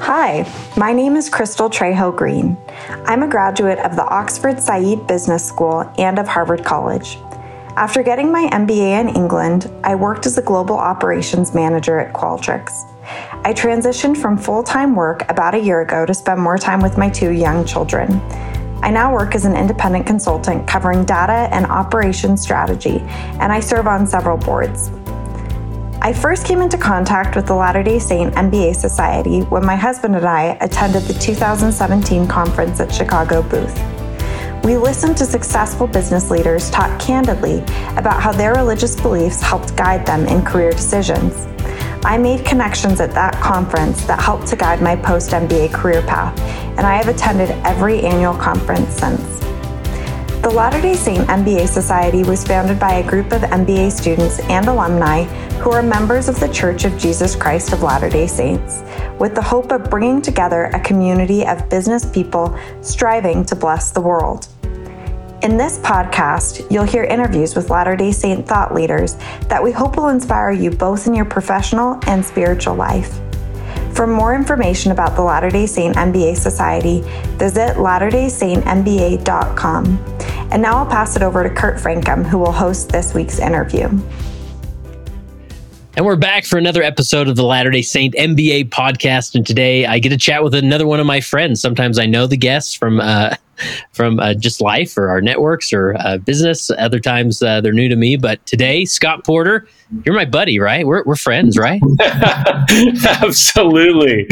Hi, my name is Crystal Trejo Green. I'm a graduate of the Oxford Said Business School and of Harvard College. After getting my MBA in England, I worked as a global operations manager at Qualtrics. I transitioned from full time work about a year ago to spend more time with my two young children. I now work as an independent consultant covering data and operations strategy, and I serve on several boards. I first came into contact with the Latter day Saint MBA Society when my husband and I attended the 2017 conference at Chicago booth. We listened to successful business leaders talk candidly about how their religious beliefs helped guide them in career decisions. I made connections at that conference that helped to guide my post MBA career path, and I have attended every annual conference since. The Latter day Saint MBA Society was founded by a group of MBA students and alumni who are members of the Church of Jesus Christ of Latter day Saints, with the hope of bringing together a community of business people striving to bless the world. In this podcast, you'll hear interviews with Latter day Saint thought leaders that we hope will inspire you both in your professional and spiritual life. For more information about the Latter day Saint MBA Society, visit latterdaysaintmba.com. And now I'll pass it over to Kurt Francom, who will host this week's interview. And we're back for another episode of the Latter day Saint MBA podcast. And today I get to chat with another one of my friends. Sometimes I know the guests from uh, from uh, just life or our networks or uh, business. Other times uh, they're new to me. But today, Scott Porter, you're my buddy, right? We're, we're friends, right? Absolutely.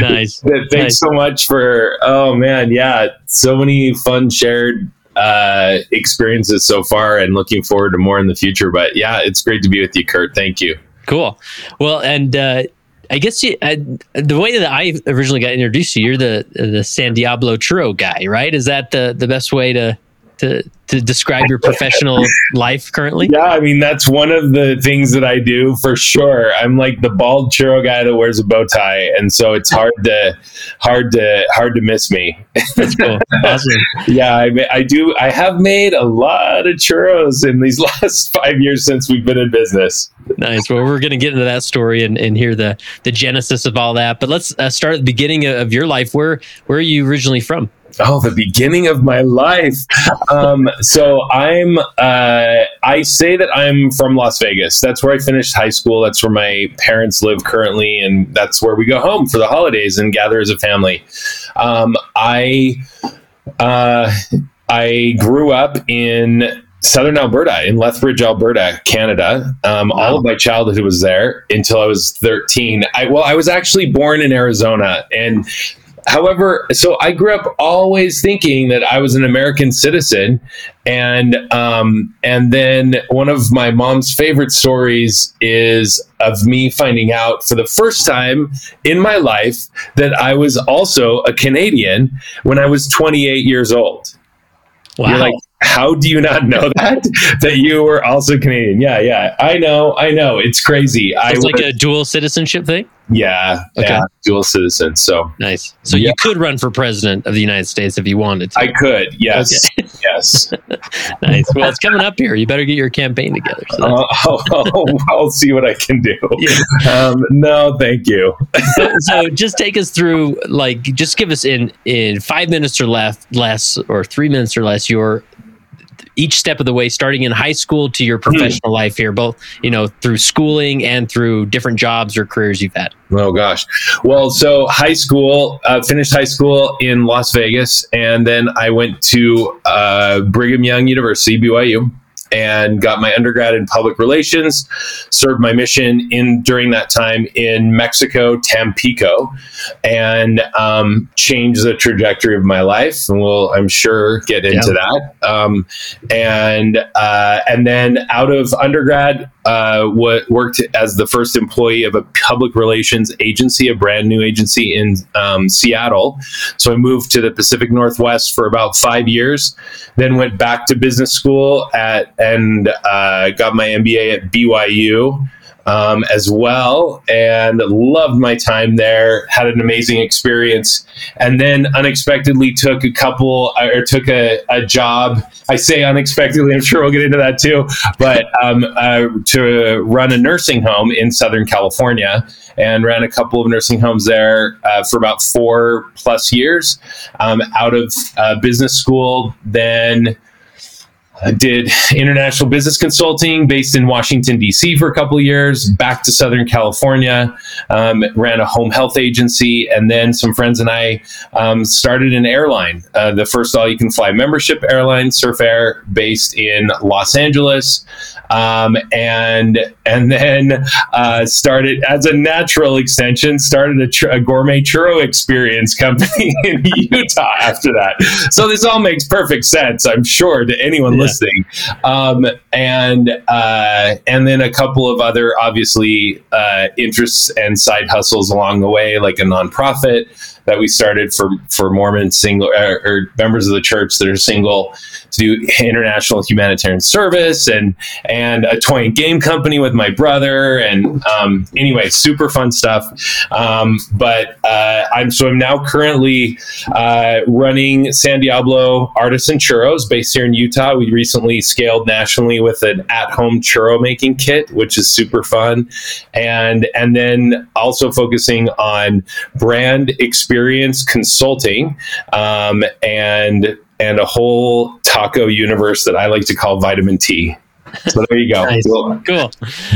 nice. Thanks nice. so much for, oh man, yeah, so many fun shared uh, experiences so far and looking forward to more in the future. But yeah, it's great to be with you, Kurt. Thank you. Cool. Well, and uh, I guess you, uh, the way that I originally got introduced to you, you're the the San Diablo churro guy, right? Is that the the best way to to to describe your professional life currently? Yeah, I mean that's one of the things that I do for sure. I'm like the bald churro guy that wears a bow tie, and so it's hard to hard to hard to miss me. That's cool. Awesome. yeah, I, I do. I have made a lot of churros in these last five years since we've been in business. Nice. Well, we're going to get into that story and, and hear the the genesis of all that. But let's uh, start at the beginning of your life. Where where are you originally from? Oh, the beginning of my life. Um, so I'm. Uh, I say that I'm from Las Vegas. That's where I finished high school. That's where my parents live currently, and that's where we go home for the holidays and gather as a family. Um, I. Uh, I grew up in southern Alberta, in Lethbridge, Alberta, Canada. Um, wow. All of my childhood was there until I was 13. I, well, I was actually born in Arizona, and however, so I grew up always thinking that I was an American citizen, and um, and then one of my mom's favorite stories is of me finding out for the first time in my life that I was also a Canadian when I was 28 years old. Wow. You're like, how do you not know that that you were also Canadian? Yeah, yeah, I know, I know. It's crazy. It's I like a dual citizenship thing. Yeah, okay. yeah, dual citizen. So nice. So yeah. you could run for president of the United States if you wanted to. I could. Yes. Okay. Yes. nice. Well, it's coming up here. You better get your campaign together. So uh, I'll, I'll, I'll, see what I can do. Yeah. Um, no, thank you. so, so, just take us through, like, just give us in in five minutes or less, less, or three minutes or less, your each step of the way, starting in high school to your professional mm. life here, both you know through schooling and through different jobs or careers you've had. Oh gosh, well, so high school, uh, finished high school in Las Vegas, and then I went to uh, Brigham Young University, BYU and got my undergrad in public relations. Served my mission in during that time in Mexico, Tampico, and um, changed the trajectory of my life. And we'll, I'm sure, get into that. Um, and uh, and then out of undergrad, uh, worked as the first employee of a public relations agency, a brand new agency in um, Seattle. So I moved to the Pacific Northwest for about five years, then went back to business school at and uh, got my MBA at BYU. Um, as well, and loved my time there. Had an amazing experience, and then unexpectedly took a couple or took a, a job. I say unexpectedly. I'm sure we'll get into that too. But um, uh, to run a nursing home in Southern California and ran a couple of nursing homes there uh, for about four plus years um, out of uh, business school. Then I did international business consulting based in Washington, D.C. for a couple of years, back to Southern California, um, ran a home health agency, and then some friends and I um, started an airline, uh, the first all you can fly membership airline, Surf Air, based in Los Angeles um, and and then uh, started as a natural extension started a, tr- a, gourmet churro experience company in Utah after that. So this all makes perfect sense, I'm sure, to anyone yeah. listening. Um, and uh, and then a couple of other obviously uh, interests and side hustles along the way, like a nonprofit that we started for for Mormon single or, or members of the church that are single to do international humanitarian service and and a toy and game company with my brother and um, anyway super fun stuff. Um, but uh, I'm so I'm now currently uh, running San Diablo Artisan Churros based here in Utah. We recently scaled nationally with an at-home churro making kit which is super fun. And and then also focusing on brand experience consulting um, and and a whole taco universe that I like to call vitamin T. So there you go. Nice. Cool. cool.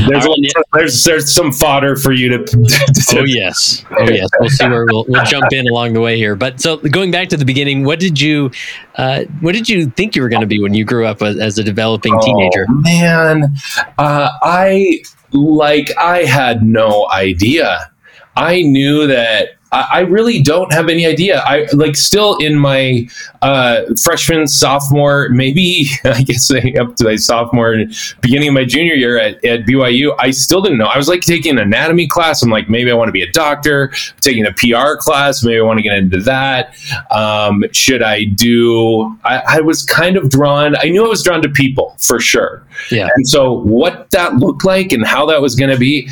There's, right. there's there's some fodder for you to. to oh yes. Oh yes. We'll see where we'll, we'll jump in along the way here. But so going back to the beginning, what did you, uh, what did you think you were going to be when you grew up as, as a developing oh, teenager? Man, uh, I like I had no idea. I knew that I really don't have any idea. I like still in my uh, freshman, sophomore, maybe I guess up to my sophomore, beginning of my junior year at, at BYU. I still didn't know. I was like taking an anatomy class. I'm like, maybe I want to be a doctor. Taking a PR class. Maybe I want to get into that. Um, should I do? I, I was kind of drawn. I knew I was drawn to people for sure. Yeah. And so what that looked like and how that was going to be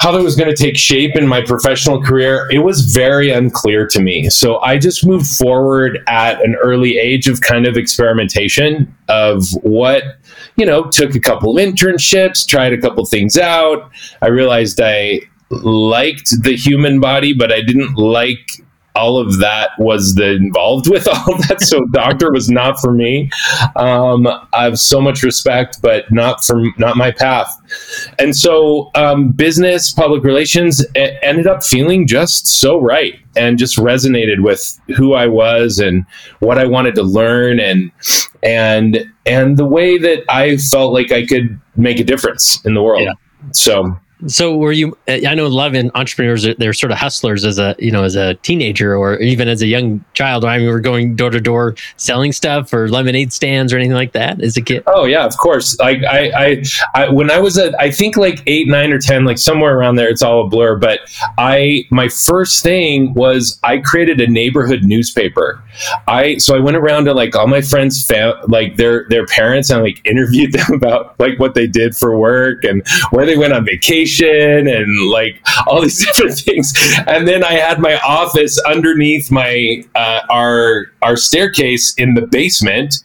how that was going to take shape in my professional career, it was very unclear to me. So I just moved forward at an early age of kind of experimentation of what, you know, took a couple of internships, tried a couple things out. I realized I liked the human body, but I didn't like all of that was the involved with all that. So doctor was not for me. Um, I have so much respect, but not from not my path. And so um, business, public relations ended up feeling just so right and just resonated with who I was and what I wanted to learn and and and the way that I felt like I could make a difference in the world. Yeah. So so were you? I know a lot of entrepreneurs they're sort of hustlers as a you know as a teenager or even as a young child. I mean, we were going door to door selling stuff or lemonade stands or anything like that as a kid. Oh yeah, of course. Like I, I, I when I was at I think like eight, nine, or ten, like somewhere around there. It's all a blur. But I my first thing was I created a neighborhood newspaper. I so I went around to like all my friends, fam- like their their parents, and like interviewed them about like what they did for work and where they went on vacation and like all these different things. And then I had my office underneath my uh, our our staircase in the basement.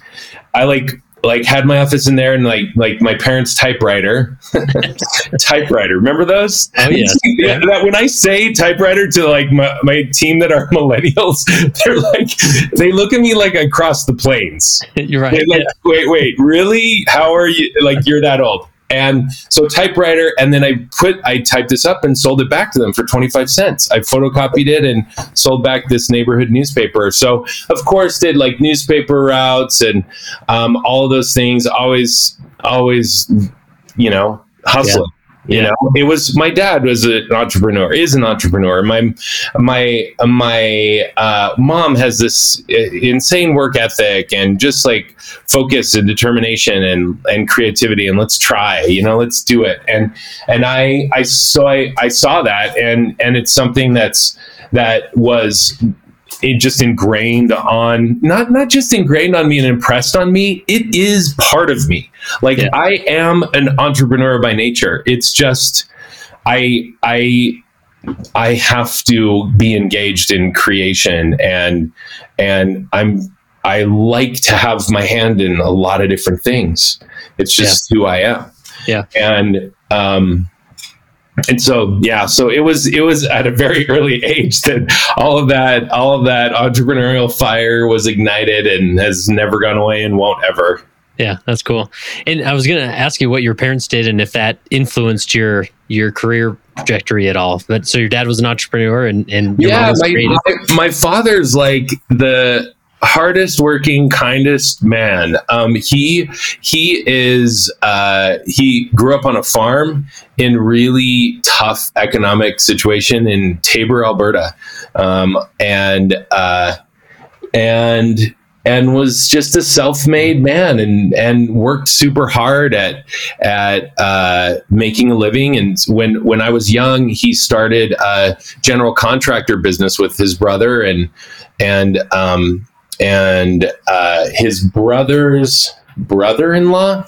I like like had my office in there and like like my parents' typewriter, typewriter. Remember those? Oh yeah. That when I say typewriter to like my, my team that are millennials, they're like they look at me like I crossed the plains. You're right. Like, yeah. Wait, wait, really? How are you? Like you're that old? And so typewriter, and then I put I typed this up and sold it back to them for 25 cents. I photocopied it and sold back this neighborhood newspaper. So of course did like newspaper routes and um, all those things. Always, always, you know, hustling. You know, it was my dad was an entrepreneur, is an entrepreneur. My my my uh, mom has this uh, insane work ethic and just like focus and determination and and creativity and let's try. You know, let's do it. And and I I so I I saw that and and it's something that's that was it just ingrained on not not just ingrained on me and impressed on me it is part of me Like Yeah. I am an entrepreneur by nature. It's just I I I have to be engaged in creation and and I'm I like to have my hand in a lot of different things. It's just who I am. Yeah. And um and so yeah, so it was it was at a very early age that all of that all of that entrepreneurial fire was ignited and has never gone away and won't ever. Yeah, that's cool. And I was going to ask you what your parents did and if that influenced your your career trajectory at all. But so your dad was an entrepreneur and and your mom yeah was my, my, my father's like the hardest working kindest man um he he is uh he grew up on a farm in really tough economic situation in Taber alberta um and uh and and was just a self-made man and and worked super hard at at uh, making a living. And when when I was young he started a general contractor business with his brother and and um, and uh, his brother's brother-in-law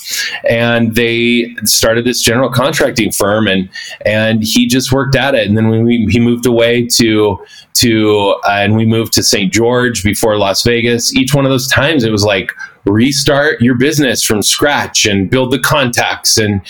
and they started this general contracting firm and and he just worked at it and then when we, he moved away to to uh, and we moved to St. George before Las Vegas each one of those times it was like restart your business from scratch and build the contacts and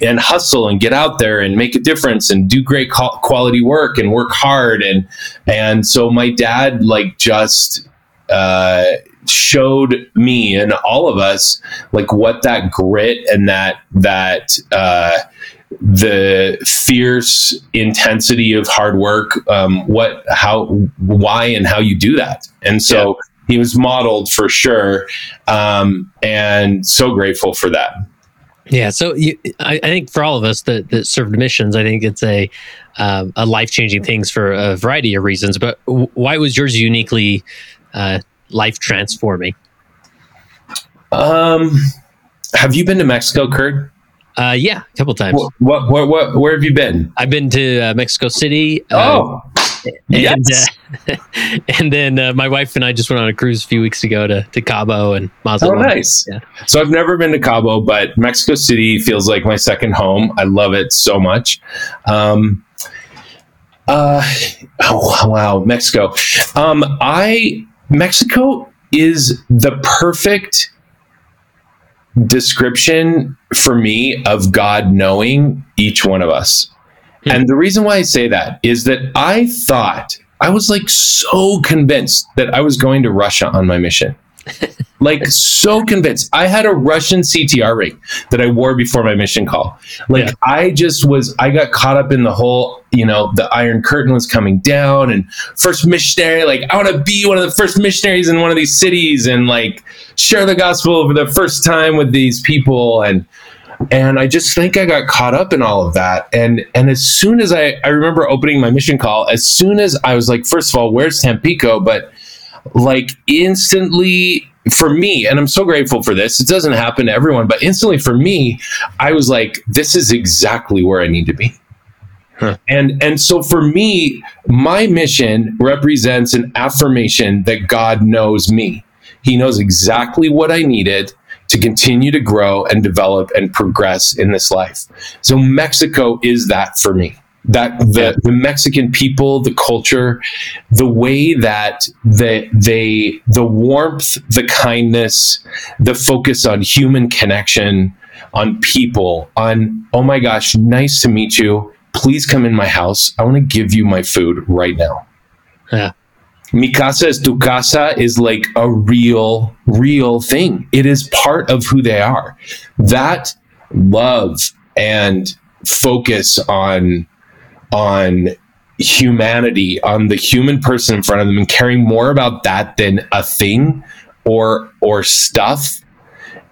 and hustle and get out there and make a difference and do great quality work and work hard and and so my dad like just uh showed me and all of us like what that grit and that that uh the fierce intensity of hard work um what how why and how you do that and so he was modeled for sure um and so grateful for that Yeah, so you, I, I think for all of us that, that served missions, I think it's a um, a life changing things for a variety of reasons. But w- why was yours uniquely uh, life transforming? um have you been to mexico kurt Uh, yeah, a couple times. what, what, what, what where have you been I've been to uh, Mexico City. Uh, oh and, yes. uh, and then uh, my wife and I just went on a cruise a few weeks ago to, to Cabo and Oh, Mazatlan. nice. Yeah. So I've never been to Cabo, but Mexico City feels like my second home. I love it so much. Um, uh, oh, wow, Mexico. Um, I Mexico is the perfect description for me of God knowing each one of us. Hmm. And the reason why I say that is that I thought I was like so convinced that I was going to Russia on my mission. like so convinced. I had a Russian CTR ring that I wore before my mission call. Like Yeah. I just was I got caught up in the whole, you know, the iron curtain was coming down and first missionary like I want to be one of the first missionaries in one of these cities and like share the gospel for the first time with these people and and I just think I got caught up in all of that. And and as soon as I I remember opening my mission call, as soon as I was like, first of all, where's Tampico? But like instantly for me, and I'm so grateful for this. It doesn't happen to everyone, but instantly for me, I was like, this is exactly where I need to be. Huh. And and so for me, my mission represents an affirmation that God knows me. He knows exactly what I needed to continue to grow and develop and progress in this life. So Mexico is that for me. That the, the Mexican people, the culture, the way that they, they the warmth, the kindness, the focus on human connection, on people, on oh my gosh, nice to meet you. Please come in my house. I want to give you my food right now. Yeah. Mi casa es tu casa is like a real, real thing. It is part of who they are. That love and focus on on humanity, on the human person in front of them, and caring more about that than a thing or or stuff.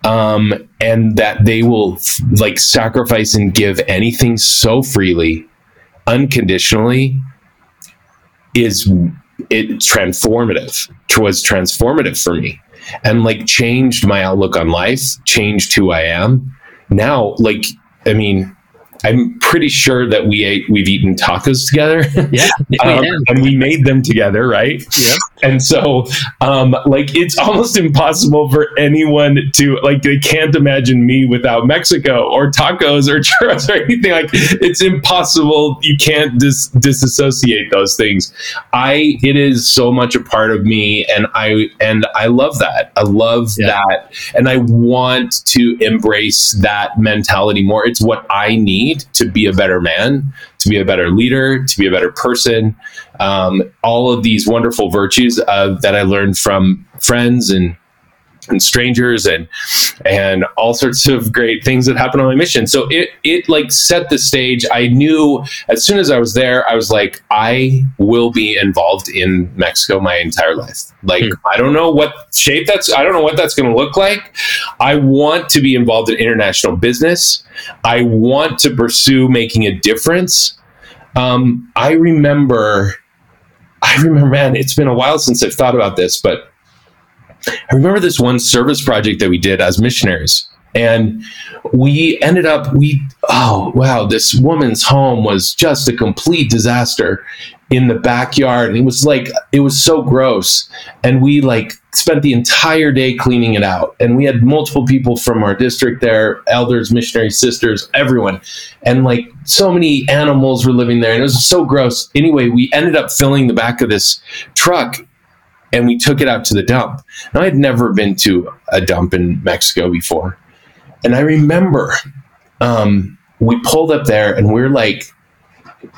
Um, and that they will like sacrifice and give anything so freely, unconditionally, is it transformative was transformative for me and like changed my outlook on life changed who i am now like i mean I'm pretty sure that we ate we've eaten tacos together. Yeah, um, and we made them together, right? Yeah. And so, um, like, it's almost impossible for anyone to like. They can't imagine me without Mexico or tacos or churros or anything. Like, it's impossible. You can't dis- disassociate those things. I. It is so much a part of me, and I and I love that. I love Yeah. that, and I want to embrace that mentality more. It's what I need to be a better man, to be a better leader, to be a better person. Um, all of these wonderful virtues uh, that I learned from friends and and strangers and and all sorts of great things that happened on my mission. So it it like set the stage. I knew as soon as I was there, I was like, I will be involved in Mexico my entire life. Like Hmm. I don't know what shape that's I don't know what that's going to look like. I want to be involved in international business. I want to pursue making a difference. Um, I remember, I remember, man, it's been a while since I've thought about this, but I remember this one service project that we did as missionaries. And we ended up, we, oh, wow, this woman's home was just a complete disaster in the backyard. And it was like, it was so gross. And we like spent the entire day cleaning it out. And we had multiple people from our district there, elders, missionary sisters, everyone. And like so many animals were living there. And it was so gross. Anyway, we ended up filling the back of this truck and we took it out to the dump. Now, I had never been to a dump in Mexico before. And I remember um, we pulled up there and we're like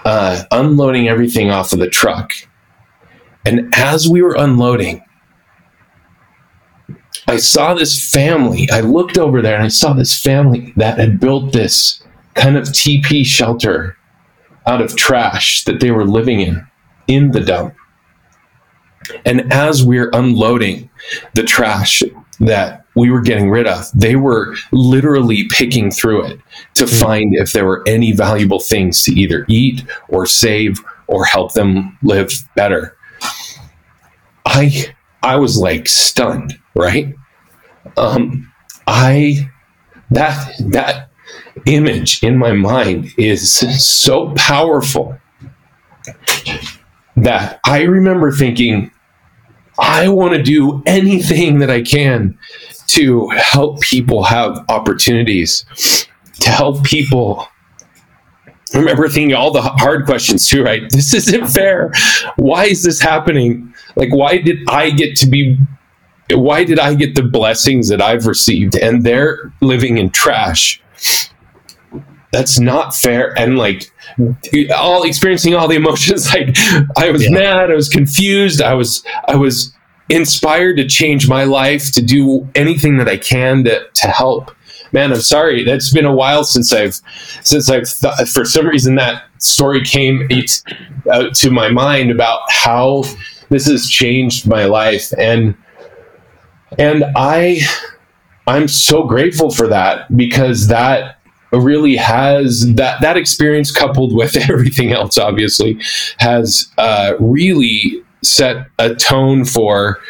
uh, unloading everything off of the truck. And as we were unloading, I saw this family. I looked over there and I saw this family that had built this kind of TP shelter out of trash that they were living in, in the dump. And as we're unloading the trash that we were getting rid of, they were literally picking through it to find if there were any valuable things to either eat or save or help them live better. I I was like stunned, right? Um, I that that image in my mind is so powerful that I remember thinking, I want to do anything that I can to help people have opportunities, to help people. I remember thinking all the hard questions too, right? This isn't fair. Why is this happening? Like, why did I get to be why did I get the blessings that I've received and they're living in trash? That's not fair. And like all experiencing all the emotions, like I was Yeah. mad, I was confused, I was I was inspired to change my life, to do anything that I can to to help. Man, I'm sorry. That's been a while since I've since I've th- for some reason that story came it- out to my mind about how this has changed my life and and i i'm so grateful for that because that really has that that experience coupled with everything else obviously has uh, really set a tone for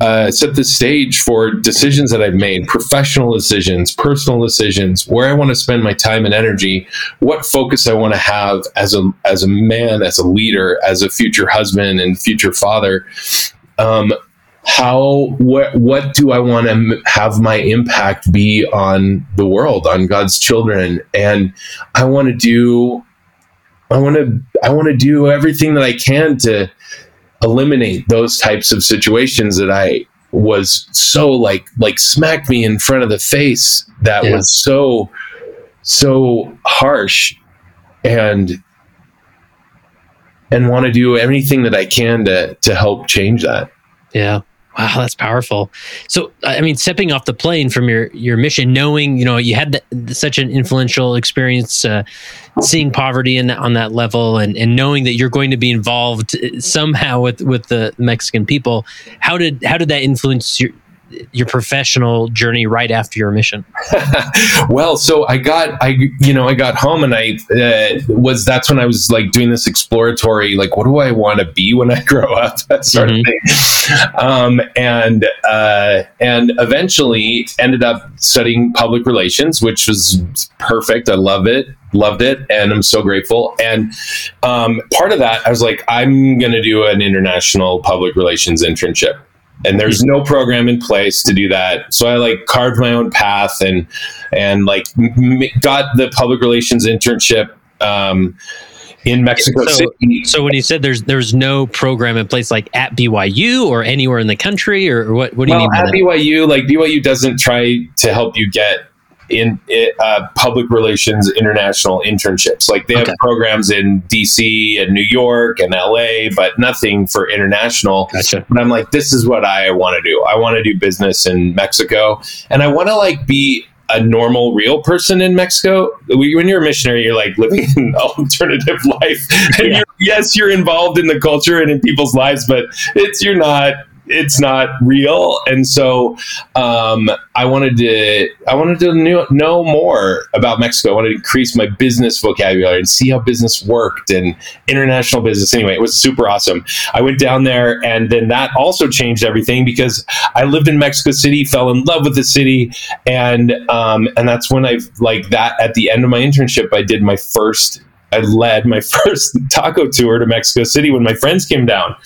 uh, set the stage for decisions that I've made, professional decisions, personal decisions, where I want to spend my time and energy, what focus I want to have as a as a man, as a leader, as a future husband and future father. Um, how what what do I want to m- have my impact be on the world, on God's children, and I want to do, I want to I want to do everything that I can to eliminate those types of situations that I was so like like smacked me in front of the face that Yeah. was so so harsh and and want to do anything that I can to to help change that. Yeah. Wow, that's powerful. So, I mean, stepping off the plane from your your mission, knowing you know you had the, such an influential experience, uh, seeing poverty in on that level, and and knowing that you're going to be involved somehow with with the Mexican people. How did how did that influence your your professional journey right after your mission? well, so I got I you know I got home and I uh, was that's when I was like doing this exploratory like what do I want to be when I grow up that sort mm-hmm. of thing, um, and uh, and eventually ended up studying public relations, which was perfect. I love it loved it and i'm so grateful and um, part of that i was like i'm going to do an international public relations internship and there's no program in place to do that so i like carved my own path and and like m- got the public relations internship um, in Mexico so, City. So when you said there's there's no program in place like at BYU or anywhere in the country or what what do you well, mean at BYU like BYU doesn't try to help you get in uh, public relations international internships. Like they have programs in DC and New York and LA, but nothing for international. Gotcha. But I'm like, this is what I want to do. I want to do business in Mexico, and I want to like be a normal, real person in Mexico. When you're a missionary, you're like living an alternative life. And yeah. you're, yes, you're involved in the culture and in people's lives, but it's you're not it's not real. And so um, I wanted to I wanted to know, know more about Mexico. I wanted to increase my business vocabulary and see how business worked and international business. Anyway, it was super awesome. I went down there, and then that also changed everything because I lived in Mexico City, fell in love with the city, and um, and that's when I like that at the end of my internship, I did my first I led my first taco tour to Mexico City when my friends came down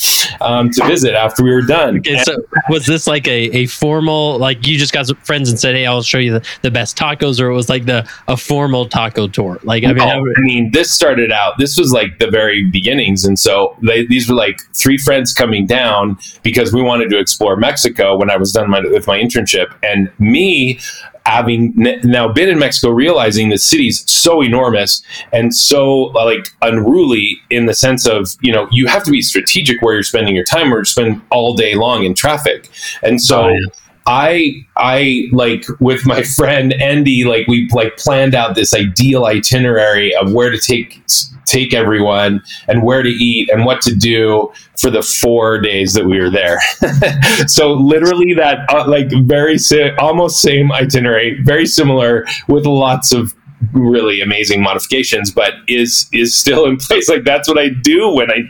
um, to visit after we were done. Okay, so was this like a, a formal, like you just got some friends and said, "Hey, I'll show you the, the best tacos," or it was like the a formal taco tour? Like, I mean, oh, I mean, this started out. This was like the very beginnings, and so they, these were like three friends coming down because we wanted to explore Mexico when I was done my, with my internship, and me having now been in Mexico, realizing the city's so enormous and so uh, like unruly in the sense of you know you have to be strategic where you're spending your time, or spend all day long in traffic, and so. Oh, yeah. I I like with my friend Andy, like we like planned out this ideal itinerary of where to take take everyone and where to eat and what to do for the four days that we were there. so literally that uh, like very si- almost same itinerary, very similar with lots of really amazing modifications, but is is still in place. Like that's what I do when I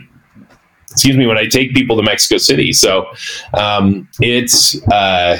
excuse me when I take people to Mexico City. So um, it's. Uh,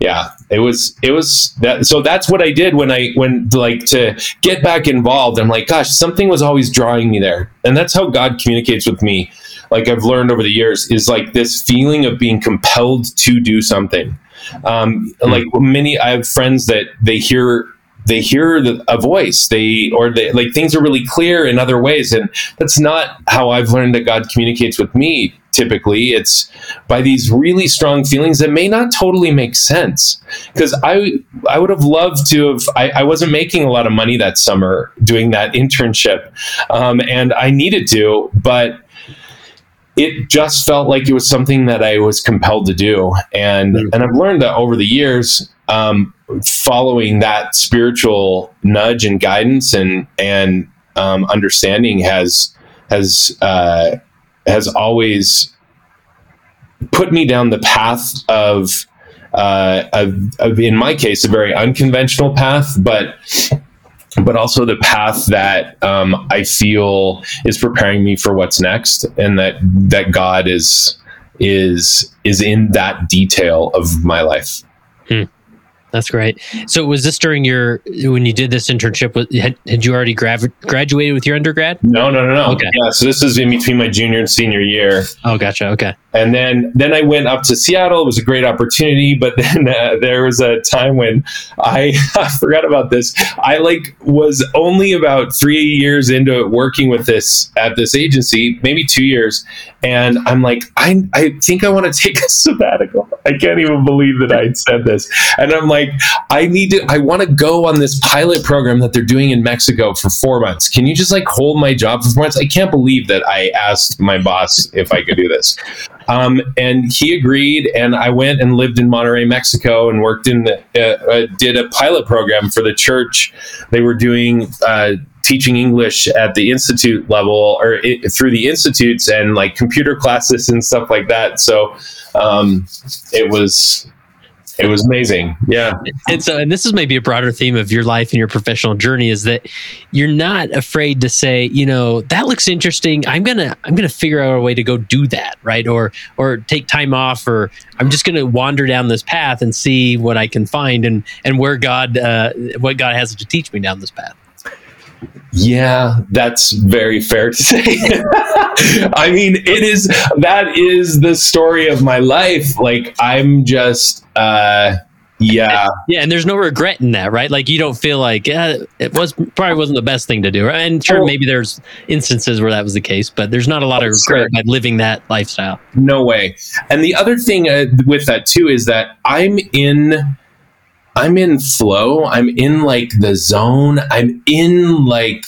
yeah it was it was that so that's what i did when i when like to get back involved i'm like gosh something was always drawing me there and that's how god communicates with me like i've learned over the years is like this feeling of being compelled to do something um, mm-hmm. like many i have friends that they hear they hear the, a voice. They or they like things are really clear in other ways. And that's not how i've learned that god communicates with me typically. It's by these really strong feelings that may not totally make sense. Because i i would have loved to have I, I, wasn't making a lot of money that summer doing that internship. Um, and i needed to but it just felt like it was something that i was compelled to do. And mm-hmm. and i've learned that over the years um, following that spiritual nudge and guidance and and um, understanding has has uh, has always put me down the path of, uh, of, of, in my case, a very unconventional path, but but also the path that um, I feel is preparing me for what's next, and that that God is is is in that detail of my life. Hmm. That's great. So was this during your when you did this internship? Had, had you already gra- graduated with your undergrad? No, no, no, no. Okay. Yeah, so this is in between my junior and senior year. Oh, gotcha. Okay. And then then I went up to Seattle. It was a great opportunity, but then uh, there was a time when I, I forgot about this. I like was only about three years into working with this at this agency, maybe two years, and I'm like, I I think I want to take a sabbatical. I can't even believe that I said this, and I'm like like, I need to, I want to go on this pilot program that they're doing in Mexico for four months. Can you just like hold my job for four months? I can't believe that I asked my boss if I could do this. Um, and he agreed, and I went and lived in Monterrey, Mexico, and worked in the, uh, uh, did a pilot program for the church. They were doing uh, teaching English at the institute level or it, through the institutes and like computer classes and stuff like that. So um, it was it was amazing. Yeah. And so, and this is maybe a broader theme of your life and your professional journey is that you're not afraid to say, you know, that looks interesting. I'm gonna, I'm gonna figure out a way to go do that, right? Or, or take time off, or I'm just gonna wander down this path and see what I can find and and where God, uh, what God has to teach me down this path. Yeah, that's very fair to say. I mean, it is that is the story of my life. Like I'm just uh yeah. Yeah, and there's no regret in that, right? Like you don't feel like uh, it was probably wasn't the best thing to do. Right? And sure, maybe there's instances where that was the case, but there's not a lot of regret by living that lifestyle. No way. And the other thing uh, with that too is that I'm in I'm in flow. I'm in like the zone. I'm in like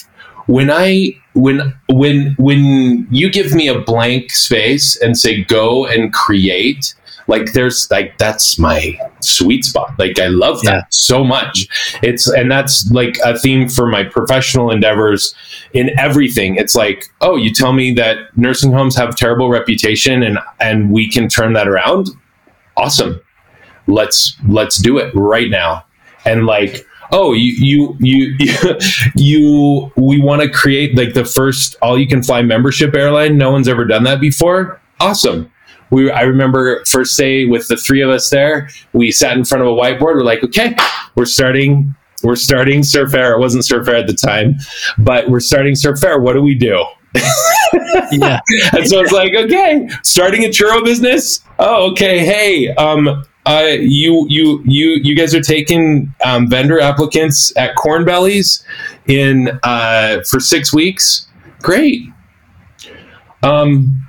when I when when when you give me a blank space and say go and create, like there's like that's my sweet spot. Like I love that yeah. so much. It's and that's like a theme for my professional endeavors in everything. It's like, oh, you tell me that nursing homes have terrible reputation and and we can turn that around. Awesome let's let's do it right now. And like oh you you you you, you we want to create like the first all you can fly membership airline. No one's ever done that before. Awesome. We i remember first day with the three of us there we sat in front of a whiteboard. We're like okay we're starting we're starting surf air. It wasn't surf air at the time but we're starting surf air. What do we do? Yeah. And so it's like okay starting a churro business. Oh okay. Hey um uh, you you you you guys are taking um, vendor applicants at Cornbelly's in uh, for six weeks. Great. Um,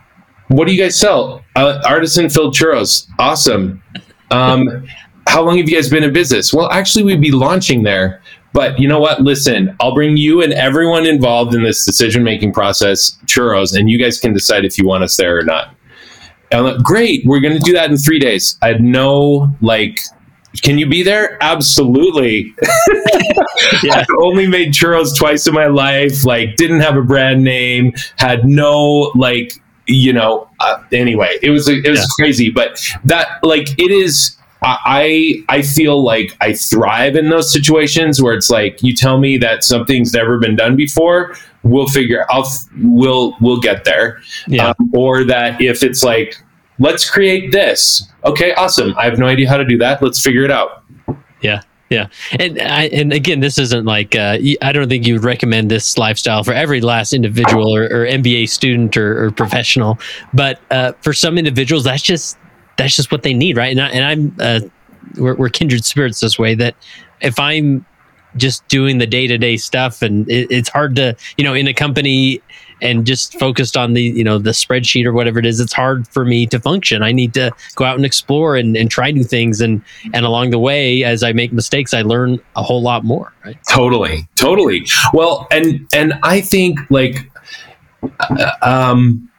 what do you guys sell? Uh, artisan filled churros. Awesome. Um, how long have you guys been in business? Well, actually, we'd be launching there. But you know what? Listen, I'll bring you and everyone involved in this decision making process churros, and you guys can decide if you want us there or not. Like, Great, we're going to do that in three days. I had no like can you be there? Absolutely. yeah. I've only made churros twice in my life. Like, didn't have a brand name. Had no like, you know. Uh, anyway, it was it was yeah. crazy. But that like it is. I I feel like I thrive in those situations where it's like you tell me that something's never been done before. We'll figure. I'll we'll we'll get there. Yeah. Um, or that if it's like let's create this. Okay, awesome. I have no idea how to do that. Let's figure it out. Yeah. Yeah, and I, and again, this isn't like uh, I don't think you would recommend this lifestyle for every last individual or, or MBA student or, or professional, but uh, for some individuals, that's just that's just what they need, right? And, I, and I'm uh, we're, we're kindred spirits this way. That if I'm just doing the day to day stuff, and it, it's hard to you know in a company and just focused on the you know the spreadsheet or whatever it is it's hard for me to function. I need to go out and explore and, and try new things. And and along the way as i make mistakes i learn a whole lot more right? Totally. Totally. Well and and i think like uh, um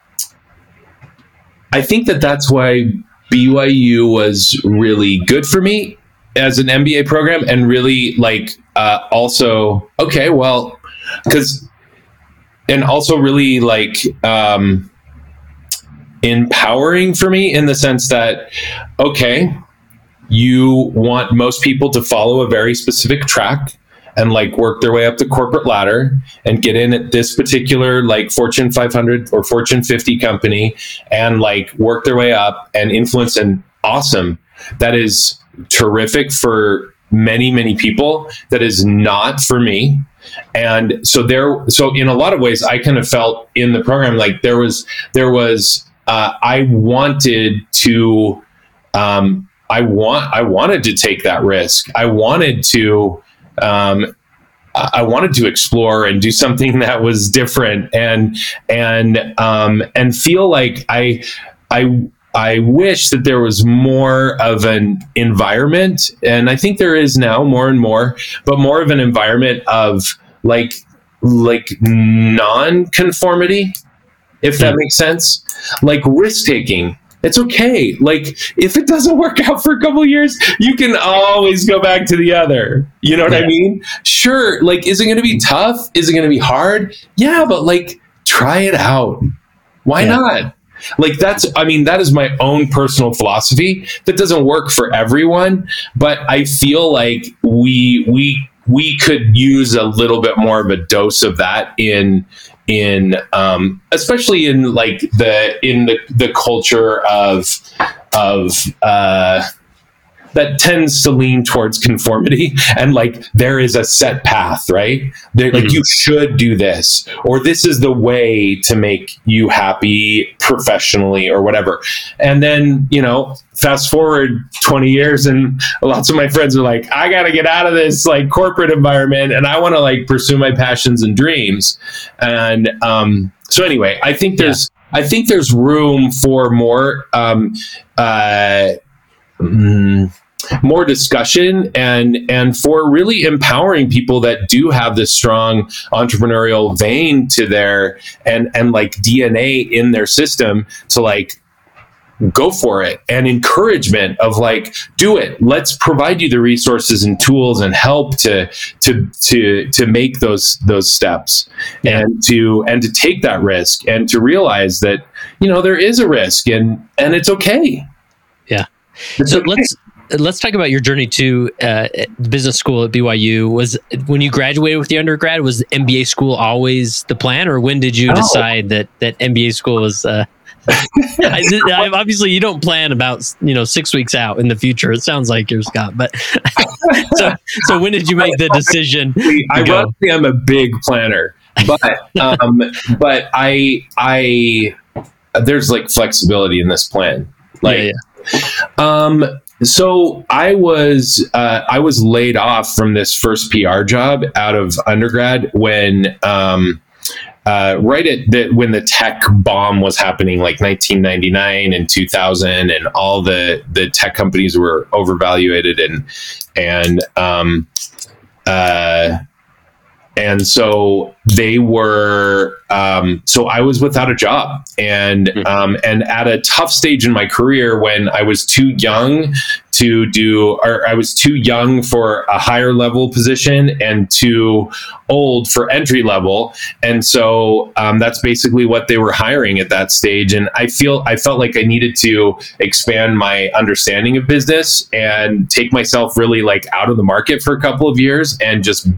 i think that that's why byu was really good for me as an mba program and really like uh, also okay well because and also really like um, empowering for me in the sense that okay you want most people to follow a very specific track and like work their way up the corporate ladder and get in at this particular like fortune 500 or fortune 50 company and like work their way up and influence and awesome that is terrific for many many people. That is not for me. And so there so in a lot of ways i kind of felt in the program like there was there was uh, i wanted to um, i want i wanted to take that risk. I wanted to um, I wanted to explore and do something that was different and and um, and feel like I I I wish that there was more of an environment, and I think there is now more and more, but more of an environment of like like non-conformity, if that hmm. makes sense, like risk taking. It's okay. Like if it doesn't work out for a couple years, you can always go back to the other. You know what yeah. I mean? Sure. Like, is it going to be tough? Is it going to be hard? Yeah, but like, try it out. Why yeah. not? Like that's i mean that is my own personal philosophy that doesn't work for everyone but i feel like we we we could use a little bit more of a dose of that in in um, especially in like the in the the culture of of uh, that tends to lean towards conformity. And like there is a set path right? Like Mhm. you should do this or this is the way to make you happy professionally or whatever. And then you know fast forward 20 years and lots of my friends are like i gotta get out of this like corporate environment and i want to like pursue my passions and dreams. And um so anyway i think there's i think there's room for more um uh mm, more discussion and and for really empowering people that do have this strong entrepreneurial vein to their and and like DNA in their system to like go for it and encouragement of like do it let's provide you the resources and tools and help to to to to make those those steps Yeah. and to and to take that risk and to realize that you know there is a risk and and it's okay Yeah. It's So okay. let's let's talk about your journey to uh, business school at BYU. Was when you graduated with the undergrad, was MBA school always the plan, or when did you No. decide that that MBA school was? Uh, I, I- obviously, you don't plan about you know six weeks out in the future. It sounds like you're Scott, but so so when did you make the decision? Ironically, I'm a big planner, but um, but I I there's like flexibility in this plan. Like, yeah, yeah. um, so I was uh, I was laid off from this first PR job out of undergrad when. Um, uh, right at the when the tech bomb was happening, like 1999 and 2000, and all the the tech companies were overvaluated, and and um, uh, and so they were um, so i was without a job. And Mhm. um, and at a tough stage in my career when i was too young to do or i was too young for a higher level position and too old for entry level. And so um, that's basically what they were hiring at that stage. And i feel i felt like i needed to expand my understanding of business and take myself really like out of the market for a couple of years and just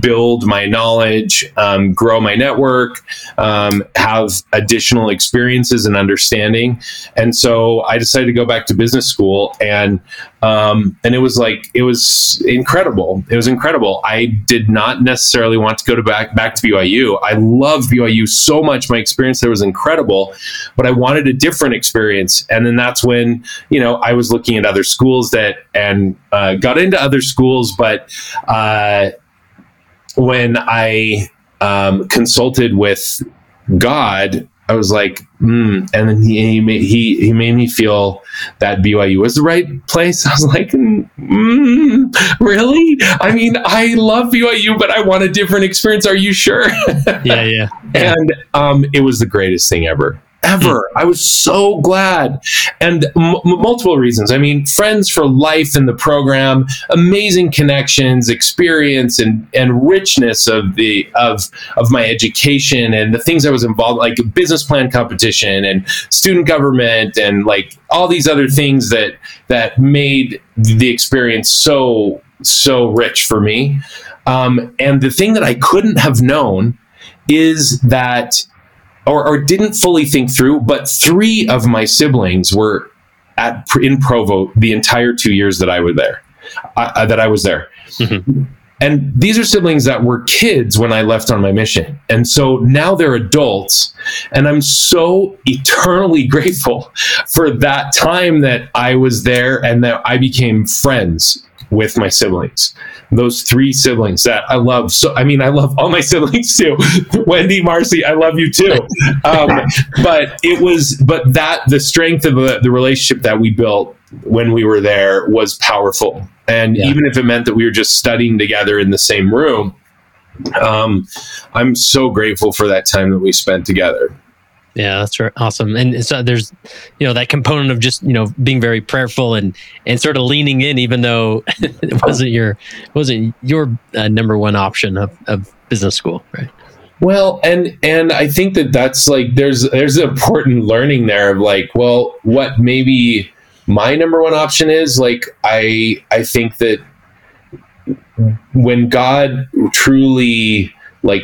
build my knowledge, um, grow my network, um, have additional experiences and understanding. And so I decided to go back to business school, and um, and it was like it was incredible. It was incredible. I did not necessarily want to go to back back to BYU. I love BYU so much. My experience there was incredible, but I wanted a different experience. And then that's when you know I was looking at other schools that and uh, got into other schools, but. Uh, when I um, consulted with God, I was like, mm. and then he, he made, he he made me feel that BYU was the right place. I was like, mm, really? I mean, I love BYU, but I want a different experience. Are you sure? yeah, yeah. and um, it was the greatest thing ever ever. I was so glad. And m- m- multiple reasons. I mean friends for life in the program amazing connections experience and and richness of the of of my education and the things i was involved like business plan competition and student government and like all these other things that that made the experience so so rich for me. Um, and the thing that i couldn't have known is that or, or didn't fully think through but three of my siblings were at in provo the entire two years that i was there. Uh, that i was there. Mhm. and these are siblings that were kids when i left on my mission. And so now they're adults and i'm so eternally grateful for that time that i was there and that i became friends with my siblings those three siblings that I love. So, I mean, I love all my siblings too. Wendy, Marcy, I love you too. Um, but it was, but that the strength of the, the relationship that we built when we were there was powerful. And Yeah. even if it meant that we were just studying together in the same room, um, I'm so grateful for that time that we spent together. Yeah, that's right. Awesome. And so there's, you know, that component of just, you know, being very prayerful and and sort of leaning in, even though it wasn't your wasn't your uh, number one option of, of business school, right? Well, and and I think that that's like there's there's an important learning there of like, well, what maybe my number one option is like I I think that when God truly like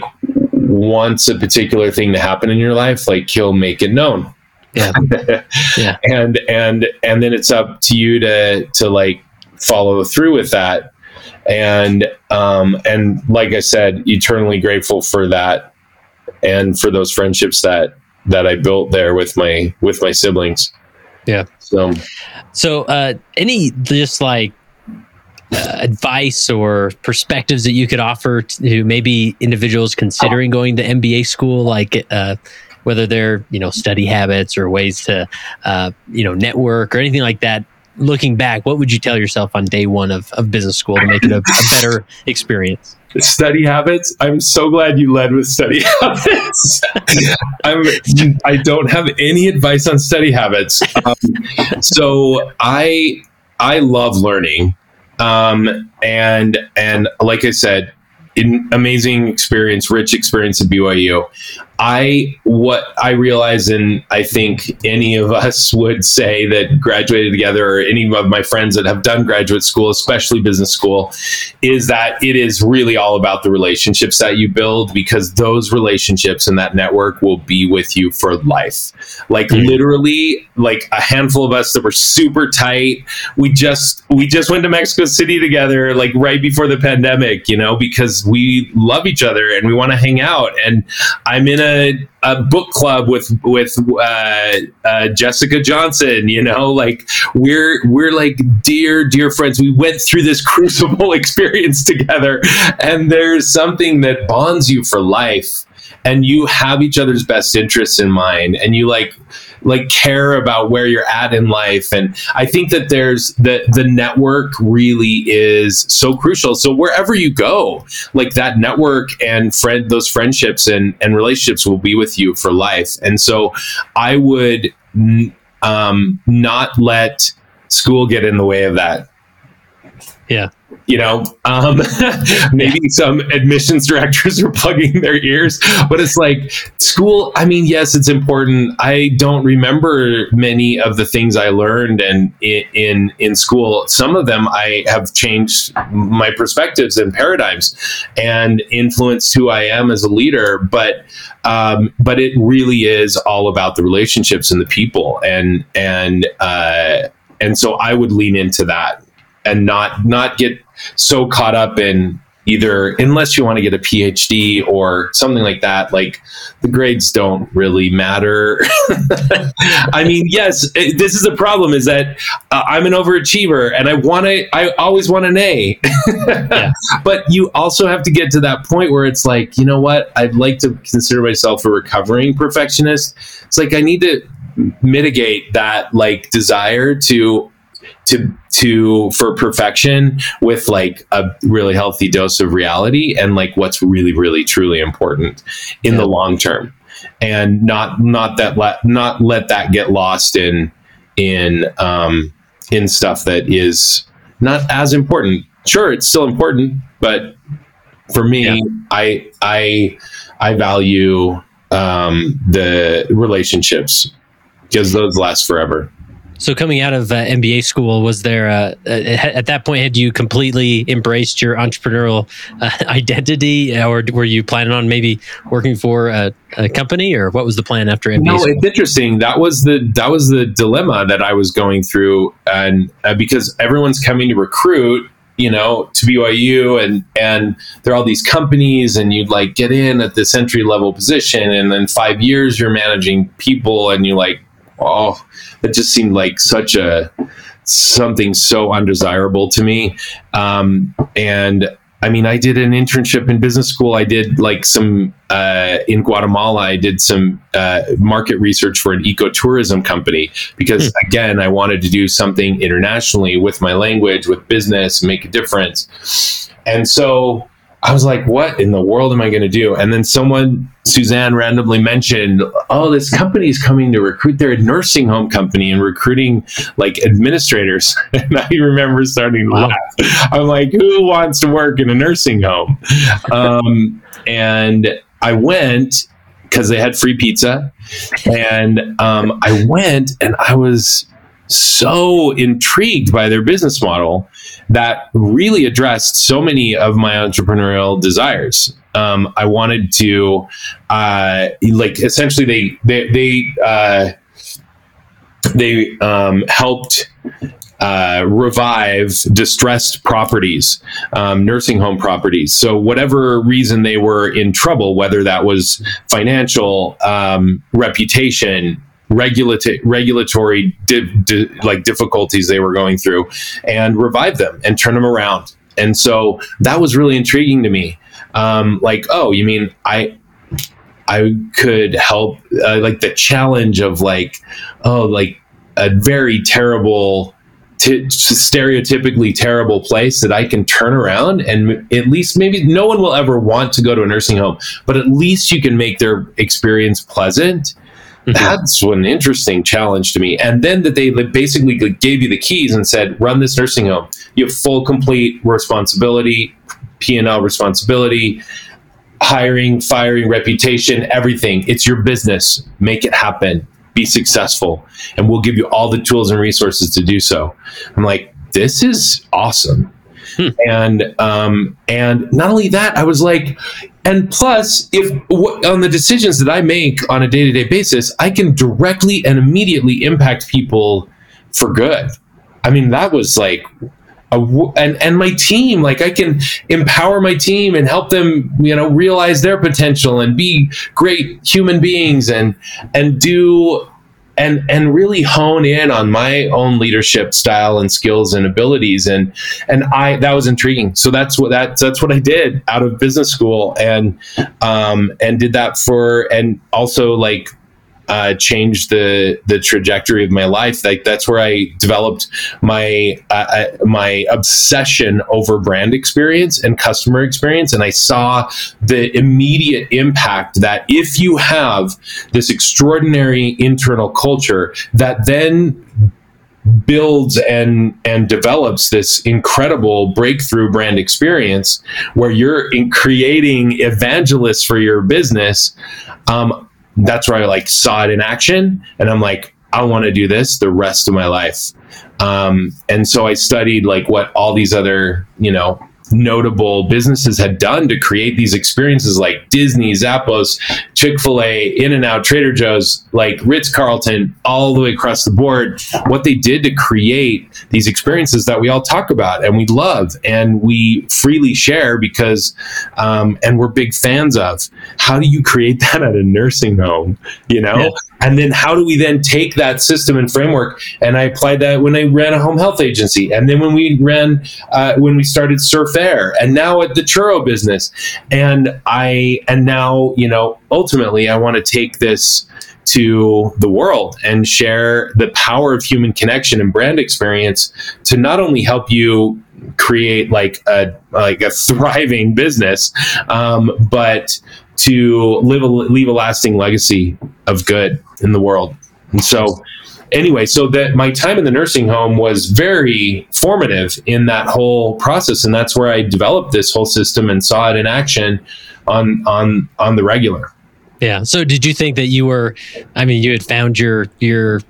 wants a particular thing to happen in your life, like he'll make it known. Yeah. yeah. And and and then it's up to you to to like follow through with that. And um and like I said, eternally grateful for that and for those friendships that that I built there with my with my siblings. Yeah. So so uh any just like uh, advice or perspectives that you could offer to maybe individuals considering going to MBA school, like uh, whether they're you know study habits or ways to uh, you know network or anything like that? Looking back, what would you tell yourself on day one of, of business school to make it a, a better experience? study habits. I'm so glad you led with study habits. I'm, I don't have any advice on study habits. Um, so I I love learning. Um, and and like I said, in amazing experience, rich experience at BYU. I what I realize, and I think any of us would say that graduated together, or any of my friends that have done graduate school, especially business school, is that it is really all about the relationships that you build because those relationships and that network will be with you for life. Like mm-hmm. literally, like a handful of us that were super tight. We just we just went to Mexico City together, like right before the pandemic, you know, because we love each other and we want to hang out. And I'm in a, a book club with with uh, uh, Jessica Johnson. You know, like we're we're like dear dear friends. We went through this crucible experience together, and there's something that bonds you for life. And you have each other's best interests in mind, and you like like care about where you're at in life. And i think that there's the the network really is so crucial. So wherever you go like that network and friend those friendships and and relationships will be with you for life. And so i would um, not let school get in the way of that. Yeah you know um, maybe some admissions directors are plugging their ears but it's like school i mean yes it's important. I don't remember many of the things i learned and in, in in school. Some of them i have changed my perspectives and paradigms and influenced who i am as a leader but um, but it really is all about the relationships and the people and and uh, and so i would lean into that and not not get so caught up in either unless you want to get a PhD or something like that like the grades don't really matter. I mean yes it, this is the problem is that uh, I'm an overachiever and I want to I always want an A. Yeah. but you also have to get to that point where it's like you know what? I'd like to consider myself a recovering perfectionist. It's like I need to mitigate that like desire to to to for perfection with like a really healthy dose of reality and like what's really really truly important in yeah. the long term and not not that let not let that get lost in in um in stuff that is not as important sure it's still important but for me yeah. i i i value um the relationships because those last forever so coming out of uh, MBA school, was there uh, uh at that point had you completely embraced your entrepreneurial uh, identity, or were you planning on maybe working for a, a, company, or what was the plan after MBA? No, school? it's interesting. That was the that was the dilemma that I was going through, and uh, because everyone's coming to recruit, you know, to BYU and and there are all these companies and you'd like get in at this entry level position and then five years you're managing people and you like oh, it just seemed like such a something so undesirable to me. Um, and I mean, I did an internship in business school. I did like some uh, in Guatemala. I did some uh, market research for an ecotourism company because, hmm. again, I wanted to do something internationally with my language, with business, make a difference. And so I was like, what in the world am I going to do? And then someone, Suzanne, randomly mentioned, oh, this company is coming to recruit. They're a nursing home company and recruiting like administrators. And I remember starting to laugh. I'm like, who wants to work in a nursing home? Um, and I went because they had free pizza, and um, I went and I was so intrigued by their business model that really addressed so many of my entrepreneurial desires. Um, I wanted to, uh, like, essentially, they they they uh, they um, helped uh, revive distressed properties, um, nursing home properties. So, whatever reason they were in trouble, whether that was financial, um, reputation, regulatory regulatory di- di- like difficulties they were going through, and revive them and turn them around. And so that was really intriguing to me. Um, like, oh, you mean I I could help uh, like the challenge of like, oh, like a very terrible t- stereotypically terrible place that I can turn around and at least maybe no one will ever want to go to a nursing home, but at least you can make their experience pleasant. Mm-hmm. That's an interesting challenge to me. And then that they basically gave you the keys and said, run this nursing home. You have full, complete responsibility, P&L responsibility, hiring, firing, reputation, everything. It's your business. Make it happen be successful and we'll give you all the tools and resources to do so i'm like this is awesome hmm. and um and not only that i was like and plus if on the decisions that i make on a day-to-day basis i can directly and immediately impact people for good. I mean that was like and and my team like i can empower my team and help them you know realize their potential and be great human beings and and do and and really hone in on my own leadership style and skills and abilities. And and I that was intriguing. So that's what that that's what I did out of business school. And um and did that for and also like uh, changed the the trajectory of my life. Like that's where I developed my uh, uh, my obsession over brand experience and customer experience, and I saw the immediate impact that if you have this extraordinary internal culture that then builds and and develops this incredible breakthrough brand experience where you're in creating evangelists for your business um, that's where I like saw it in action, and I'm like, I want to do this the rest of my life. Um, and so I studied like what all these other you know notable businesses had done to create these experiences like Disney, Zappos, Chick fil A, In N Out, Trader Joe's, like Ritz Carlton, all the way across the board, what they did to create these experiences that we all talk about and we love and we freely share because, um, and we're big fans of. How do you create that at a nursing home? You know? Yeah. And then how do we then take that system and framework? And I applied that when I ran a home health agency. And then when we ran, uh, when we started Surf Air and now at the churro business. And I, and now, you know, ultimately I want to take this to the world and share the power of human connection and brand experience to not only help you create like a like a thriving business um, but to live a, leave a lasting legacy of good in the world. And so, anyway, so that my time in the nursing home was very formative in that whole process, and that's where I developed this whole system and saw it in action on on on the regular. Yeah. So, did you think that you were? I mean, you had found your your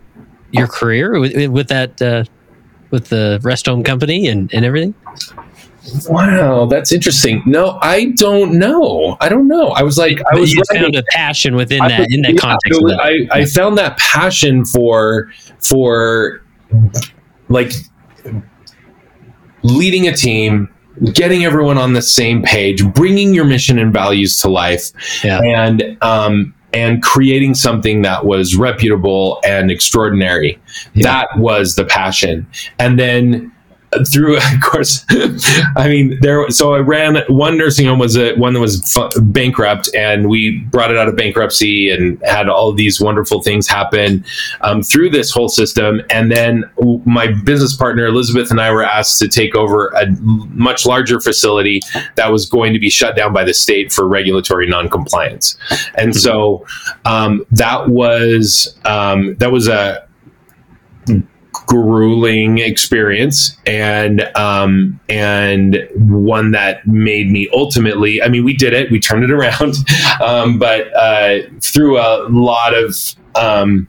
your career with, with that uh, with the rest home company and and everything. Wow, that's interesting. No, I don't know. I don't know. I was like, I was you found a passion within I, that in that yeah, context. I, I found that passion for for like leading a team, getting everyone on the same page, bringing your mission and values to life, yeah. and um, and creating something that was reputable and extraordinary. Yeah. That was the passion, and then through of course i mean there so i ran one nursing home was a one that was bankrupt and we brought it out of bankruptcy and had all these wonderful things happen um, through this whole system and then my business partner elizabeth and i were asked to take over a much larger facility that was going to be shut down by the state for regulatory noncompliance and mm-hmm. so um, that was um, that was a grueling experience and um, and one that made me ultimately i mean we did it we turned it around um, but uh, through a lot of um,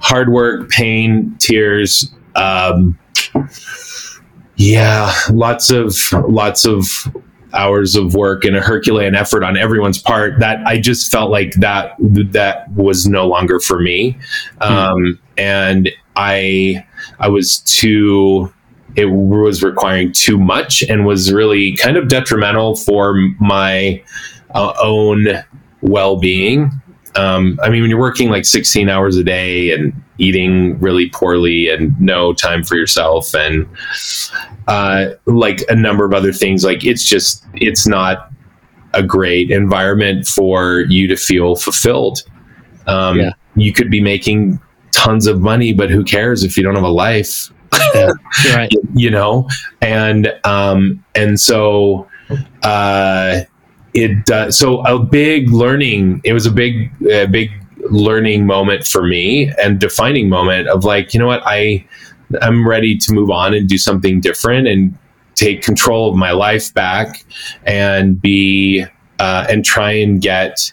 hard work pain tears um, yeah lots of lots of hours of work and a herculean effort on everyone's part that i just felt like that that was no longer for me. Um, and i i was too it was requiring too much and was really kind of detrimental for my uh, own well-being um, I mean, when you're working like 16 hours a day and eating really poorly and no time for yourself and uh, like a number of other things, like it's just, it's not a great environment for you to feel fulfilled. Um, yeah. You could be making tons of money, but who cares if you don't have a life? Yeah, right. you know, and um, and so uh, it uh, so a big learning it was a big uh, big learning moment for me and defining moment of like you know what i i'm ready to move on and do something different and take control of my life back and be uh, and try and get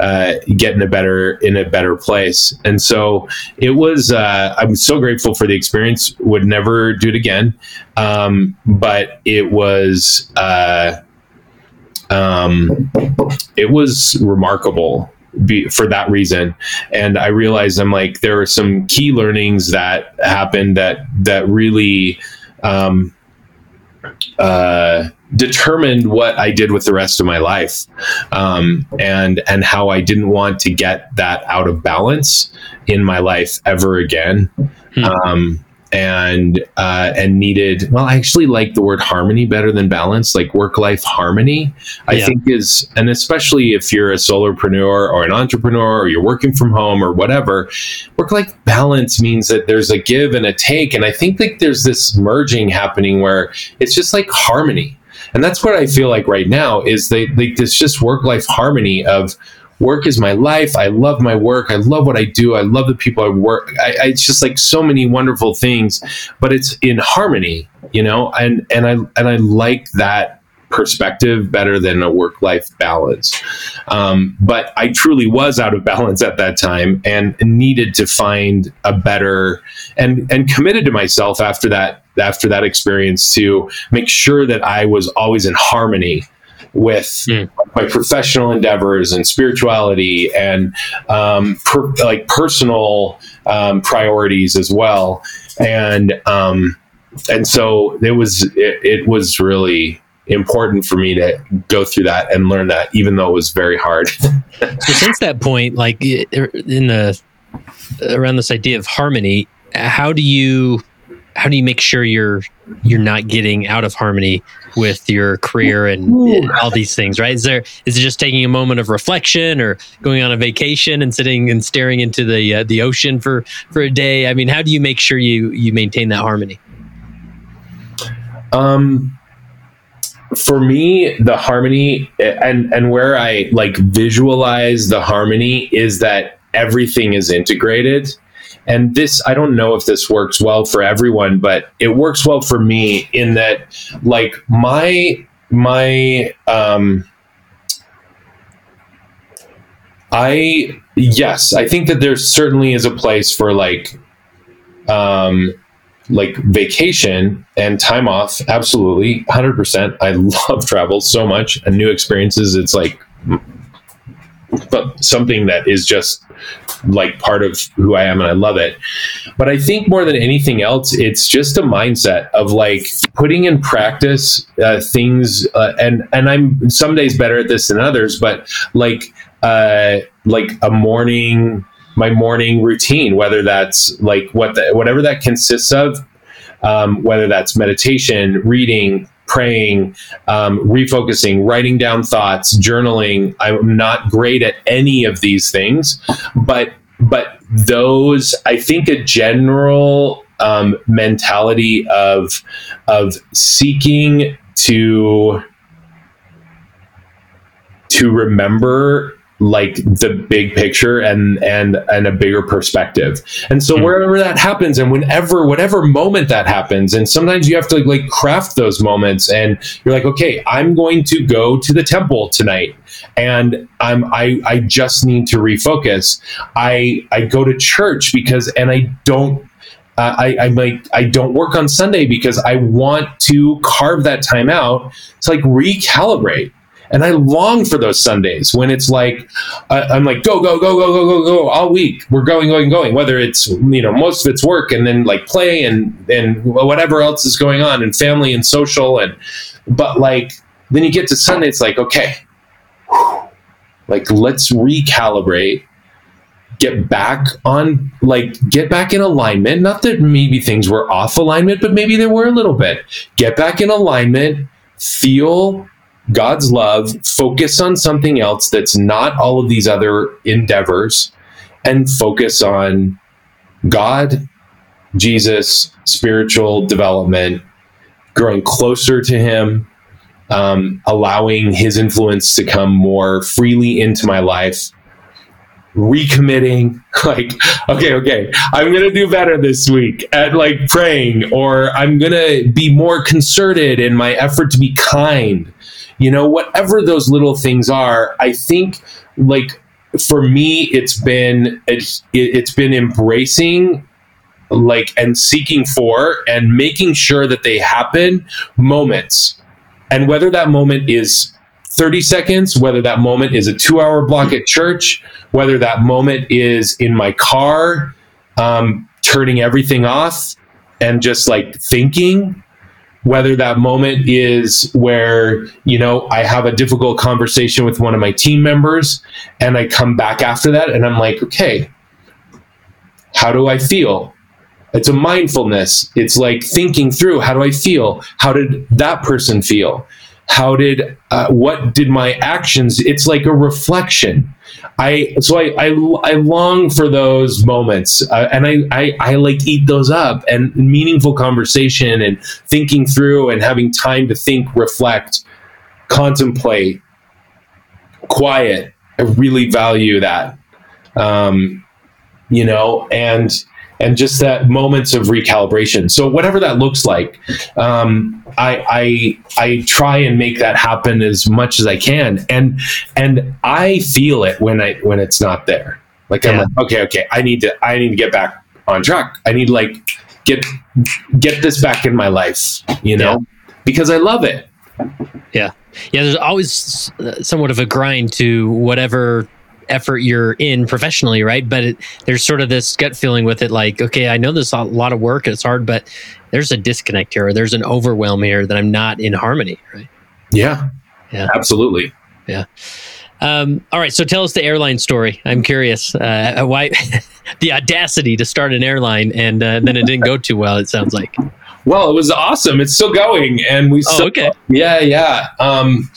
uh, get in a better in a better place. And so it was. Uh, I'm so grateful for the experience. Would never do it again. Um, but it was. Uh, um, it was remarkable be, for that reason. And I realized I'm like there are some key learnings that happened that that really um, uh, determined what I did with the rest of my life, um, and and how I didn't want to get that out of balance in my life ever again. Hmm. Um, and uh, and needed well i actually like the word harmony better than balance like work life harmony i yeah. think is and especially if you're a solopreneur or an entrepreneur or you're working from home or whatever work life balance means that there's a give and a take and i think like there's this merging happening where it's just like harmony and that's what i feel like right now is they like this just work life harmony of work is my life. I love my work. I love what I do. I love the people I work. I, I, it's just like so many wonderful things, but it's in harmony, you know. And and I and I like that perspective better than a work life balance. Um, but I truly was out of balance at that time and needed to find a better and and committed to myself after that after that experience to make sure that I was always in harmony with mm. my professional endeavors and spirituality and um, per, like personal um, priorities as well. And um, and so it was it, it was really important for me to go through that and learn that, even though it was very hard. so since that point, like in the around this idea of harmony, how do you how do you make sure you're you're not getting out of harmony with your career and, and, all these things right? Is there is it just taking a moment of reflection or going on a vacation and sitting and staring into the uh, the ocean for for a day? I mean how do you make sure you you maintain that harmony? Um for me the harmony and and where i like visualize the harmony is that everything is integrated. And this, I don't know if this works well for everyone, but it works well for me in that, like, my, my, um, I, yes, I think that there certainly is a place for like, um, like vacation and time off absolutely 100% i love travel so much and new experiences it's like but something that is just like part of who I am and I love it. But I think more than anything else, it's just a mindset of like putting in practice uh, things. Uh, and and I'm some days better at this than others, but like uh, like a morning, my morning routine, whether that's like what the, whatever that consists of, um, whether that's meditation, reading, praying, um, refocusing, writing down thoughts, journaling. I'm not great at any of these things, but but those I think a general um, mentality of of seeking to to remember like the big picture and and and a bigger perspective. And so mm-hmm. wherever that happens and whenever whatever moment that happens and sometimes you have to like craft those moments and you're like okay i'm going to go to the temple tonight and i'm i i just need to refocus. I i go to church because and i don't uh, I, I might I don't work on Sunday because I want to carve that time out to like recalibrate and I long for those Sundays when it's like, I'm like, go, go, go, go, go, go, go all week. We're going, going, going. Whether it's, you know, most of it's work and then like play and, and whatever else is going on and family and social. And, but like, then you get to Sunday, it's like, okay, like, let's recalibrate get back on like get back in alignment not that maybe things were off alignment but maybe they were a little bit get back in alignment feel God's love, focus on something else that's not all of these other endeavors, and focus on God, Jesus, spiritual development, growing closer to Him, um, allowing His influence to come more freely into my life, recommitting like okay okay i'm gonna do better this week at like praying or i'm gonna be more concerted in my effort to be kind you know whatever those little things are i think like for me it's been it's, it's been embracing like and seeking for and making sure that they happen moments. And whether that moment is 30 seconds whether that moment is a two hour block at church whether that moment is in my car um, turning everything off and just like thinking whether that moment is where you know i have a difficult conversation with one of my team members and i come back after that and i'm like okay how do i feel? It's a mindfulness. It's like thinking through how do i feel? How did that person feel? How did uh, what did my actions it's like a reflection i so i i, I long for those moments uh, and I, I i like eat those up and meaningful conversation and thinking through and having time to think reflect contemplate quiet. I really value that. Um you know and and just that moments of recalibration. So whatever that looks like, um, I, I I try and make that happen as much as I can, and and I feel it when I when it's not there. Like yeah. I'm like, okay, okay, I need to I need to get back on track. I need like get get this back in my life, you know, yeah. because I love it. Yeah, yeah. There's always somewhat of a grind to whatever effort you're in professionally, right? But it, there's sort of this gut feeling with it, like, okay, I know there's a lot of work, it's hard, but there's a disconnect here, or there's an overwhelm here that I'm not in harmony, right? Yeah, yeah, absolutely. Yeah. Um, all right, so tell us the airline story. I'm curious uh, why the audacity to start an airline and uh, then it didn't go too well. It sounds like. Well, it was awesome. It's still going, and we. Oh, still, okay. Yeah, yeah. Um,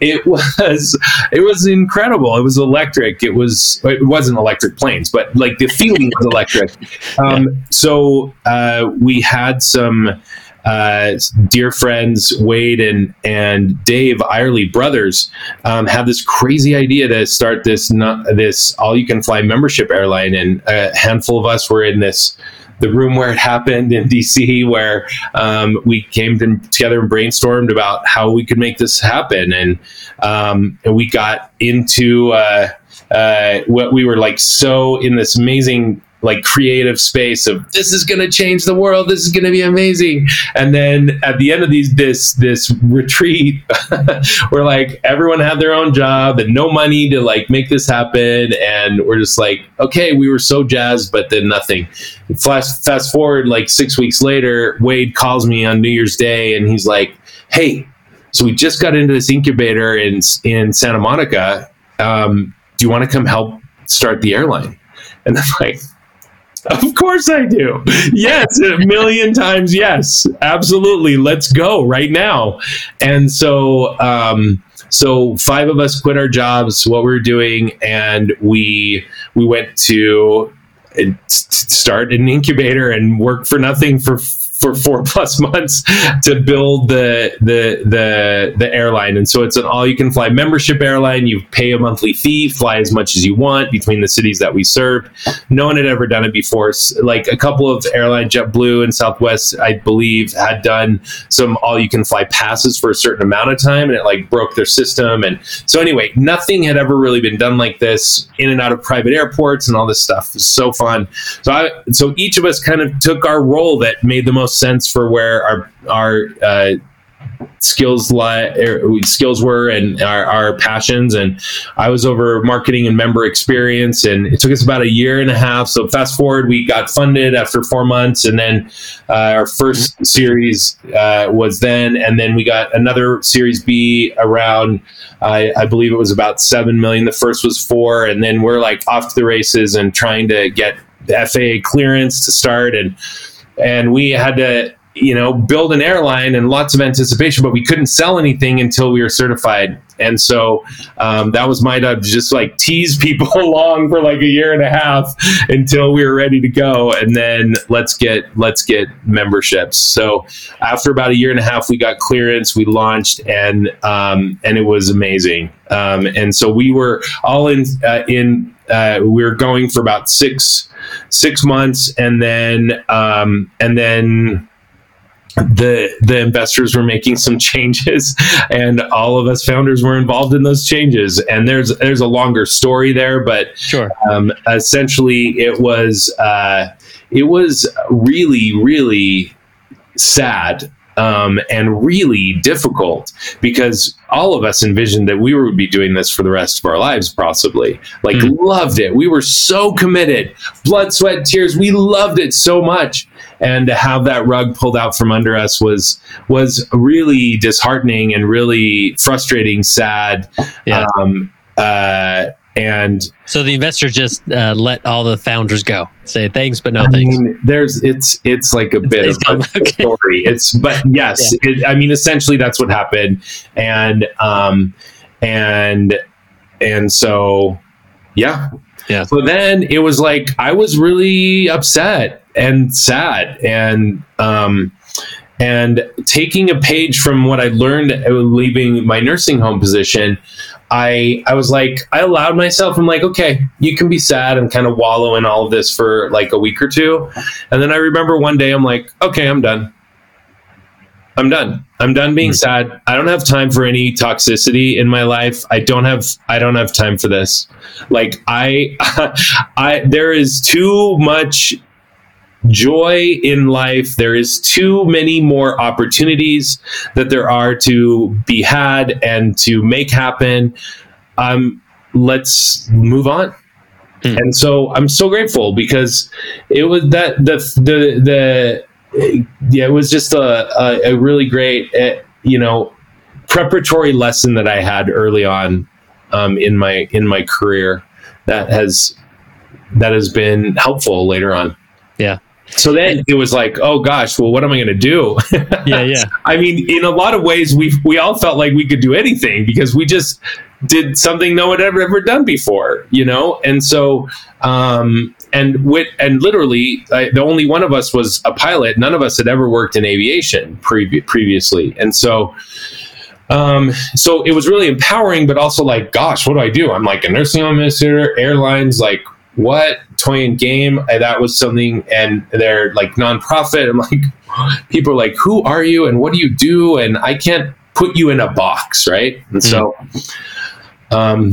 it was it was incredible. It was electric. It was it wasn't electric planes, but like the feeling was electric. Um, yeah. So uh, we had some uh, dear friends Wade and and Dave Eyerly brothers um, had this crazy idea to start this not, this all you can fly membership airline, and a handful of us were in this the room where it happened in DC, where um, we came to, together and brainstormed about how we could make this happen, and um, and we got into uh, uh, what we were like so in this amazing like creative space of this is going to change the world. This is going to be amazing. And then at the end of these this this retreat we're like everyone had their own job and no money to like make this happen. And we're just like okay we were so jazzed but then nothing. Fast fast forward like six weeks later wade calls me on new year's day and he's like hey so we just got into this incubator in in santa monica. Um, do you want to come help start the airline? And I'm like, of course I do. Yes, a million times yes. Absolutely. Let's go right now. And so um so five of us quit our jobs, what we were doing, and we we went to start an incubator and work for nothing for for four plus months to build the the the the airline. And so it's an all you can fly membership airline. You pay a monthly fee, fly as much as you want between the cities that we served. No one had ever done it before. Like a couple of airline, JetBlue and Southwest, I believe, had done some all you can fly passes for a certain amount of time, and it like broke their system. And so anyway, nothing had ever really been done like this in and out of private airports and all this stuff. It was so fun. So I so each of us kind of took our role that made the most sense for where our our uh, skills li- er, skills were and our, our, passions. And i was over marketing and member experience and it took us about a year and a half. So fast forward we got funded after four months and then uh, our first series uh, was then. And then we got another series b around I, I believe it was about seven million. The first was four and then we're like off to the races and trying to get faa clearance to start. And and we had to you know, build an airline and lots of anticipation, but we couldn't sell anything until we were certified. And so um, that was my job to just like tease people along for like a year and a half until we were ready to go. And then let's get, let's get memberships. So after about a year and a half, we got clearance, we launched and, um, and it was amazing. Um, and so we were all in, uh, in, uh, we were going for about six, six months and then, um, and then, the the investors were making some changes and all of us founders were involved in those changes and there's there's a longer story there but sure um, essentially it was uh, it was really really sad um, and really difficult because all of us envisioned that we would be doing this for the rest of our lives, possibly. Like, mm. loved it. We were so committed, blood, sweat, tears. We loved it so much, and to have that rug pulled out from under us was was really disheartening and really frustrating, sad. Yeah. Um, uh, and so the investors just uh, let all the founders go. Say thanks, but no I thanks. Mean, there's it's it's like a bit it's of a okay. story. It's but yes, yeah. it, I mean essentially that's what happened, and um and and so yeah yeah. So then it was like I was really upset and sad and um and taking a page from what I learned leaving my nursing home position I I was like I allowed myself. I'm like, okay, you can be sad and kind of wallow in all of this for like a week or two, and then I remember one day I'm like, okay, I'm done. I'm done. I'm done being mm-hmm. sad. I don't have time for any toxicity in my life. I don't have I don't have time for this. Like I I there is too much joy in life. There is too many more opportunities that there are to be had and to make happen. Um, let's move on. Hmm. And so I'm so grateful because it was that the the the yeah it was just a a, a really great uh, you know preparatory lesson that I had early on um, in my in my career that has that has been helpful later on. Yeah. So then it was like, oh gosh, well, what am I going to do? yeah, yeah. I mean, in a lot of ways, we we all felt like we could do anything because we just did something no one had ever, ever done before, you know. And so, um, and with and literally, I, the only one of us was a pilot. None of us had ever worked in aviation pre- previously, and so. Um, so it was really empowering, but also like, gosh, what do I do? I'm like a nursing home administrator, airlines, like what toy and game that was something and they're like nonprofit i'm like people are like who are you and what do you do and i can't put you in a box right and mm-hmm. so um,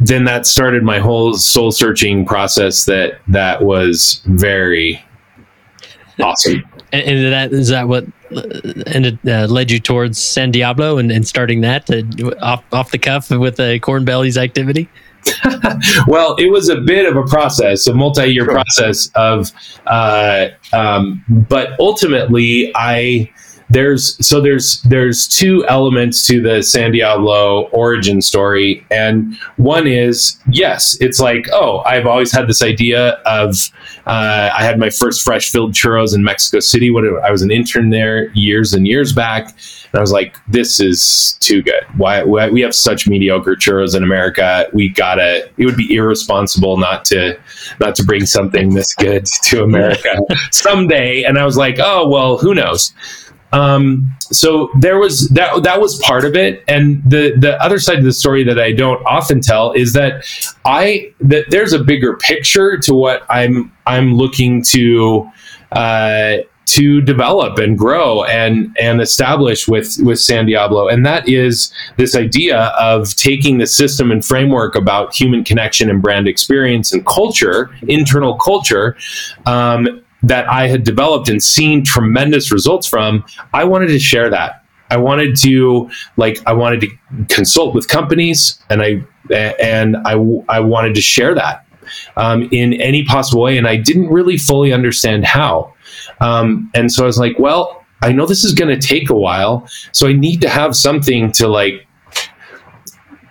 then that started my whole soul searching process that that was very awesome and, and that is that what ended uh, led you towards san diablo and, and starting that to, off off the cuff with a Cornbelly's activity well, it was a bit of a process, a multi-year sure. process of, uh, um, but ultimately, I there's so there's there's two elements to the San Diablo origin story, and one is yes, it's like oh, I've always had this idea of Uh, I had my first fresh filled churros in Mexico City when I was an intern there years and years back. And I was like, this is too good. Why, why we have such mediocre churros in America? We gotta. It would be irresponsible not to not to bring something this good to America someday. And I was like, oh well, who knows? Um, so there was that that was part of it, and the the other side of the story that I don't often tell is that I that there's a bigger picture to what I'm I'm looking to. Uh, to develop and grow and and establish with with San Diablo, and that is this idea of taking the system and framework about human connection and brand experience and culture, internal culture, um, that I had developed and seen tremendous results from. I wanted to share that. I wanted to like I wanted to consult with companies, and I and I I wanted to share that um, in any possible way, and I didn't really fully understand how. Um, and so I was like, well, I know this is going to take a while, so I need to have something to like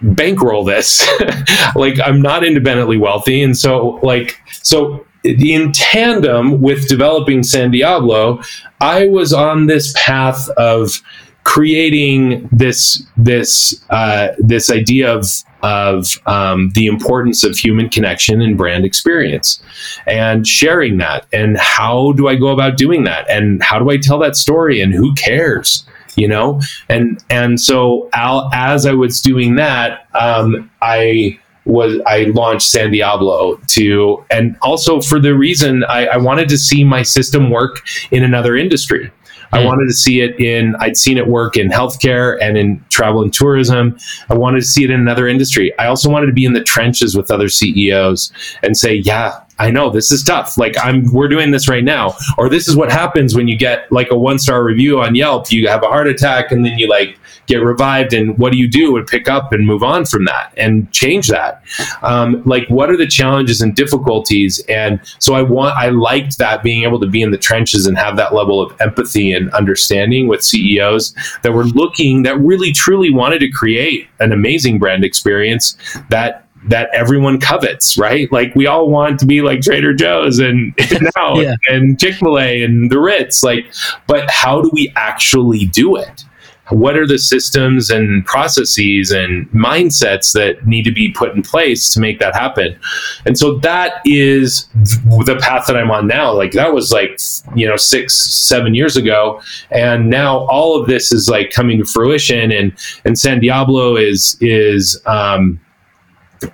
bankroll this. like I'm not independently wealthy, and so like so in tandem with developing San Diablo, I was on this path of creating this this uh, this idea of of um, the importance of human connection and brand experience and sharing that. And how do i go about doing that? And how do i tell that story? And who cares? You know? And and so Al, as i was doing that um, i was I launched San Diablo to, and also for the reason I, I wanted to see my system work in another industry. I hmm. wanted to see it in, I'd seen it work in healthcare and in travel and tourism. I wanted to see it in another industry. I also wanted to be in the trenches with other CEOs and say, yeah, I know this is tough. Like I'm, we're doing this right now, or this is what happens when you get like a one star review on Yelp. You have a heart attack, and then you like get revived. And what do you do? And pick up and move on from that and change that. Um, like, what are the challenges and difficulties? And so I want, I liked that being able to be in the trenches and have that level of empathy and understanding with CEOs that were looking, that really truly wanted to create an amazing brand experience that that everyone covets, right? Like we all want to be like Trader Joe's and now yeah. and Chick Fil A and the Ritz, like. But how do we actually do it? What are the systems and processes and mindsets that need to be put in place to make that happen? And so that is the path that I'm on now. Like that was like you know six, seven years ago, and now all of this is like coming to fruition. And and San Diablo is is um,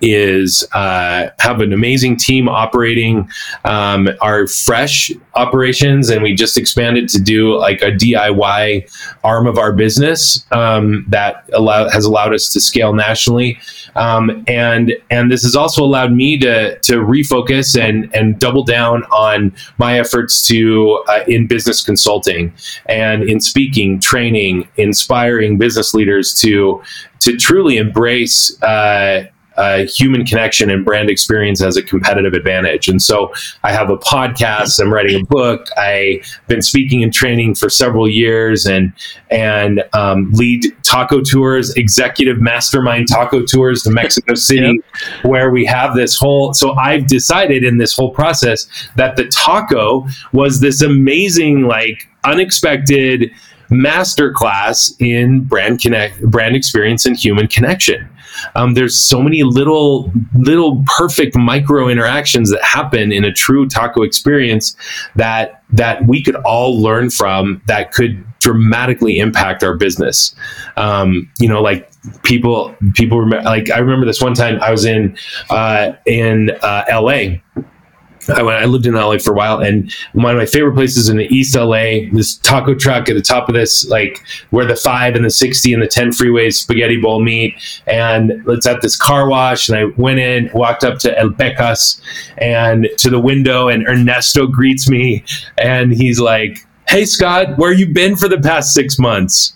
is uh, have an amazing team operating um, our fresh operations and we just expanded to do like a diy arm of our business um, that allow, has allowed us to scale nationally. Um, and and this has also allowed me to to refocus and and double down on my efforts to uh, in business consulting and in speaking training inspiring business leaders to to truly embrace uh, uh, human connection and brand experience as a competitive advantage. And so I have a podcast, I'm writing a book, I've been speaking and training for several years and and um, lead taco tours, executive mastermind taco tours to Mexico City, yep. where we have this whole so I've decided in this whole process that the taco was this amazing, like unexpected masterclass in brand connect brand experience and human connection um, there's so many little little perfect micro interactions that happen in a true taco experience that that we could all learn from that could dramatically impact our business. Um, you know like people people remember like i remember this one time i was in uh, in uh, la I, I lived in LA for a while, and one of my favorite places in the East LA, this taco truck at the top of this, like where the five and the sixty and the ten freeways spaghetti bowl meet, and it's at this car wash. And I went in, walked up to El Pecas, and to the window, and Ernesto greets me, and he's like, "Hey Scott, where you been for the past six months?"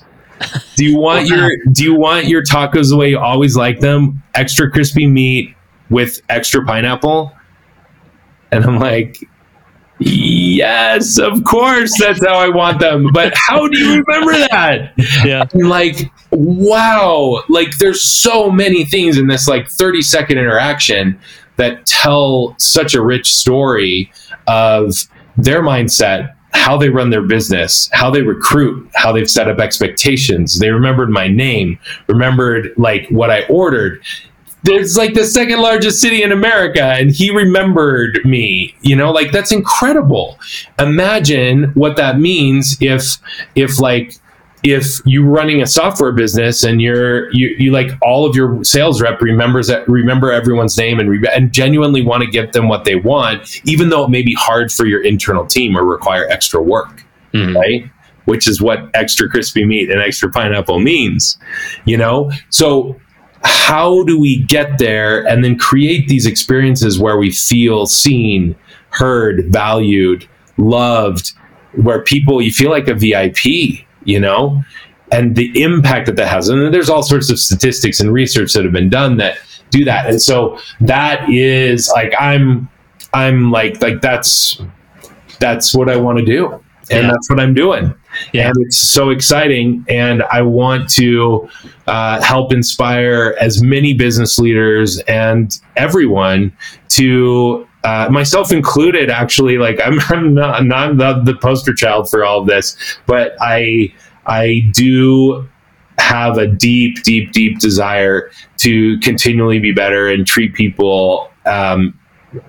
Do you want your Do you want your tacos the way you always like them? Extra crispy meat with extra pineapple and I'm like, yes, of course, that's how I want them. But how do you remember that? Yeah. And like, wow. Like, there's so many things in this like 30 second interaction that tell such a rich story of their mindset how they run their business, how they recruit, how they've set up expectations. They remembered my name, remembered like what I ordered. There's like the second largest city in America, and he remembered me. You know, like that's incredible. Imagine what that means if, if like if you're running a software business and you're you, you like all of your sales rep remembers that remember everyone's name and re- and genuinely want to give them what they want even though it may be hard for your internal team or require extra work mm-hmm. right which is what extra crispy meat and extra pineapple means you know so how do we get there and then create these experiences where we feel seen heard valued loved where people you feel like a vip you know, and the impact that that has. And there's all sorts of statistics and research that have been done that do that. And so that is like I'm I'm like like that's that's what I want to do. And yeah. that's what I'm doing. Yeah. And it's so exciting. And I want to uh, help inspire as many business leaders and everyone to uh, myself included, actually, like I'm, I'm not, not the, the poster child for all of this, but I I do have a deep, deep, deep desire to continually be better and treat people um,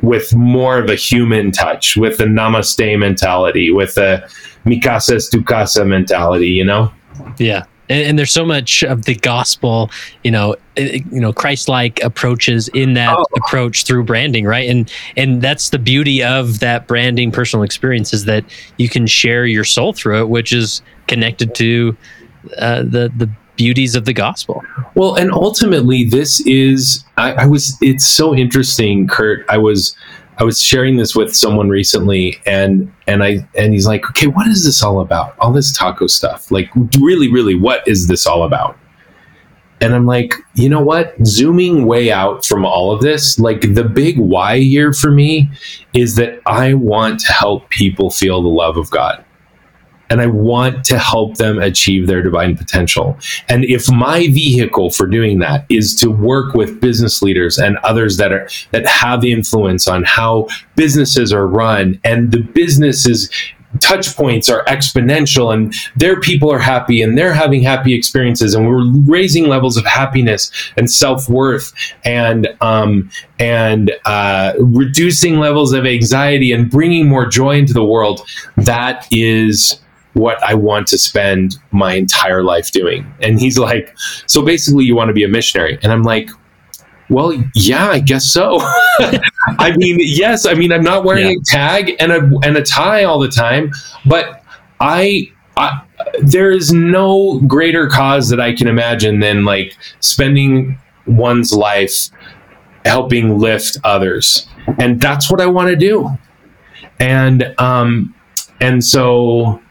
with more of a human touch, with the namaste mentality, with a mikasa casa mentality. You know? Yeah and, and, there's so much of the gospel you know eh, you know christ-like approaches in that oh. approach through branding right and and that's the beauty of that branding personal experience is that you can share your soul through it which is connected to uh, the the beauties of the gospel well and ultimately this is I, I was it's so interesting kurt i was I was sharing this with someone recently, and and I and he's like, okay, what is this all about? All this taco stuff, like really, really, what is this all about? And I'm like, you know what? Zooming way out from all of this, like the big why here for me is that I want to help people feel the love of God and I want to help them achieve their divine potential. And if my vehicle for doing that is to work with business leaders and others that are that have influence on how businesses are run and the businesses touch points are exponential and their people are happy and they're having happy experiences and we're raising levels of happiness and self-worth and um, and uh, reducing levels of anxiety and bringing more joy into the world that is what I want to spend my entire life doing. And he's like, So basically, you want to be a missionary? And I'm like, well, yeah, I guess so. I mean, yes, I mean, I'm not wearing yeah. a tag and a and a tie all the time, but I, I there is no greater cause that I can imagine than like spending one's life helping lift others, and that's what I want to do. And um, and so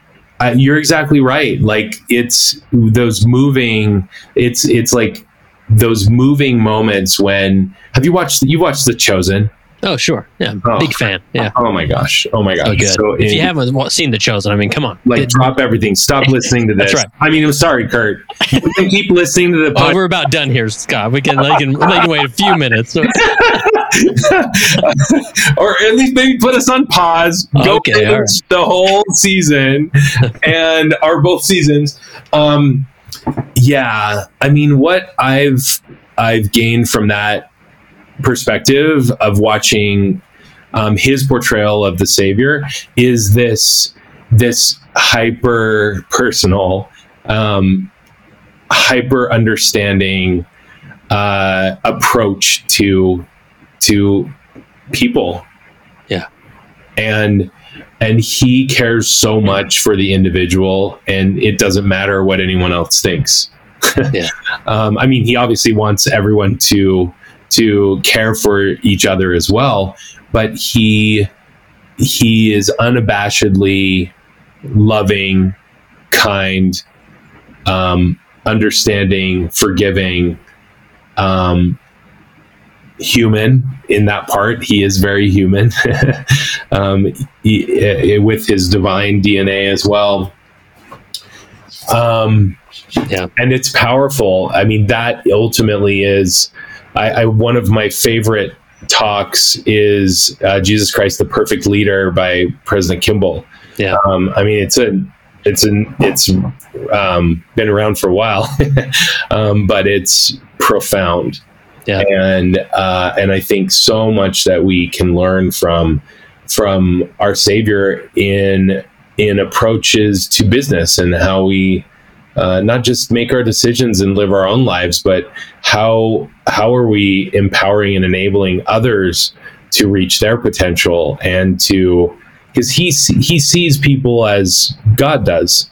you're exactly right. Like it's those moving. It's it's like those moving moments when have you watched you watched The Chosen? Oh sure, yeah, oh, big fan. Yeah. Oh my gosh. Oh my gosh. So good. So if in, you haven't seen The Chosen, I mean, come on. Like, drop everything. Stop listening to this. That's right. I mean, I'm sorry, Kurt. You can keep listening to the. Pod- oh, we're about done here, Scott. We can, we can, wait a few minutes. So. or at least maybe put us on pause. Go okay, right. the whole season and or both seasons. Um, yeah, I mean, what I've I've gained from that perspective of watching um, his portrayal of the Savior is this this hyper personal, um, hyper understanding uh, approach to to people. Yeah. And and he cares so much for the individual and it doesn't matter what anyone else thinks. yeah. um, I mean, he obviously wants everyone to to care for each other as well, but he he is unabashedly loving, kind, um, understanding, forgiving, um, human in that part. He is very human um, he, uh, with his divine DNA as well. Um, yeah, and it's powerful. I mean, that ultimately is I, I one of my favorite talks is uh, Jesus Christ, the Perfect Leader by President Kimball. Yeah. Um, I mean, it's a, it's an, it's um, been around for a while, um, but it's profound. Yeah. And uh, and I think so much that we can learn from from our Savior in in approaches to business and how we uh, not just make our decisions and live our own lives, but how how are we empowering and enabling others to reach their potential and to because he he sees people as God does.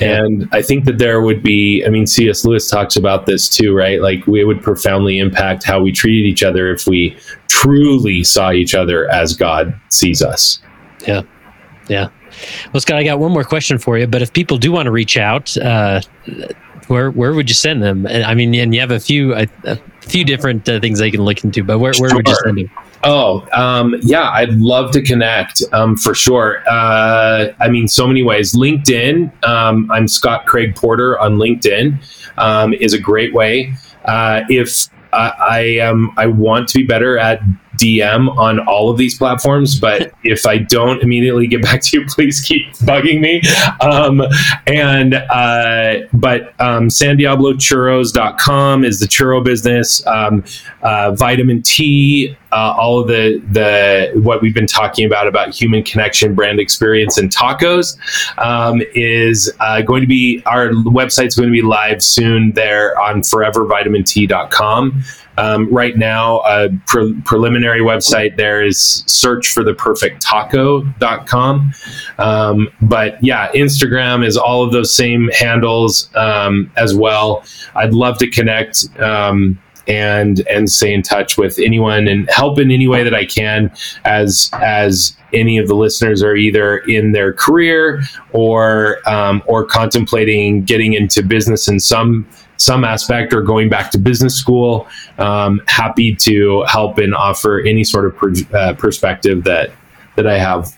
And I think that there would be, I mean, C.S. Lewis talks about this too, right? Like, we would profoundly impact how we treated each other if we truly saw each other as God sees us. Yeah. Yeah. Well, Scott, I got one more question for you. But if people do want to reach out, uh, where where would you send them? I mean, and you have a few a, a few different uh, things they can look into. But where, where would you send them? Oh, um, yeah, I'd love to connect um, for sure. Uh, I mean, so many ways. LinkedIn, um, I'm Scott Craig Porter on LinkedIn, um, is a great way. Uh, if I, I am, I want to be better at DM on all of these platforms, but if I don't immediately get back to you, please keep bugging me. Um, and uh, but um, SanDiabloChurros.com is the churro business. Um, uh, vitamin T, uh, all of the the what we've been talking about about human connection, brand experience, and tacos um, is uh, going to be our website's going to be live soon there on ForeverVitaminT.com. Um, right now, a pre- preliminary website there is search for the perfect taco.com. Um, but yeah, Instagram is all of those same handles um, as well. I'd love to connect. Um, and and stay in touch with anyone and help in any way that I can as as any of the listeners are either in their career or um, or contemplating getting into business in some some aspect or going back to business school. Um, happy to help and offer any sort of per, uh, perspective that that I have.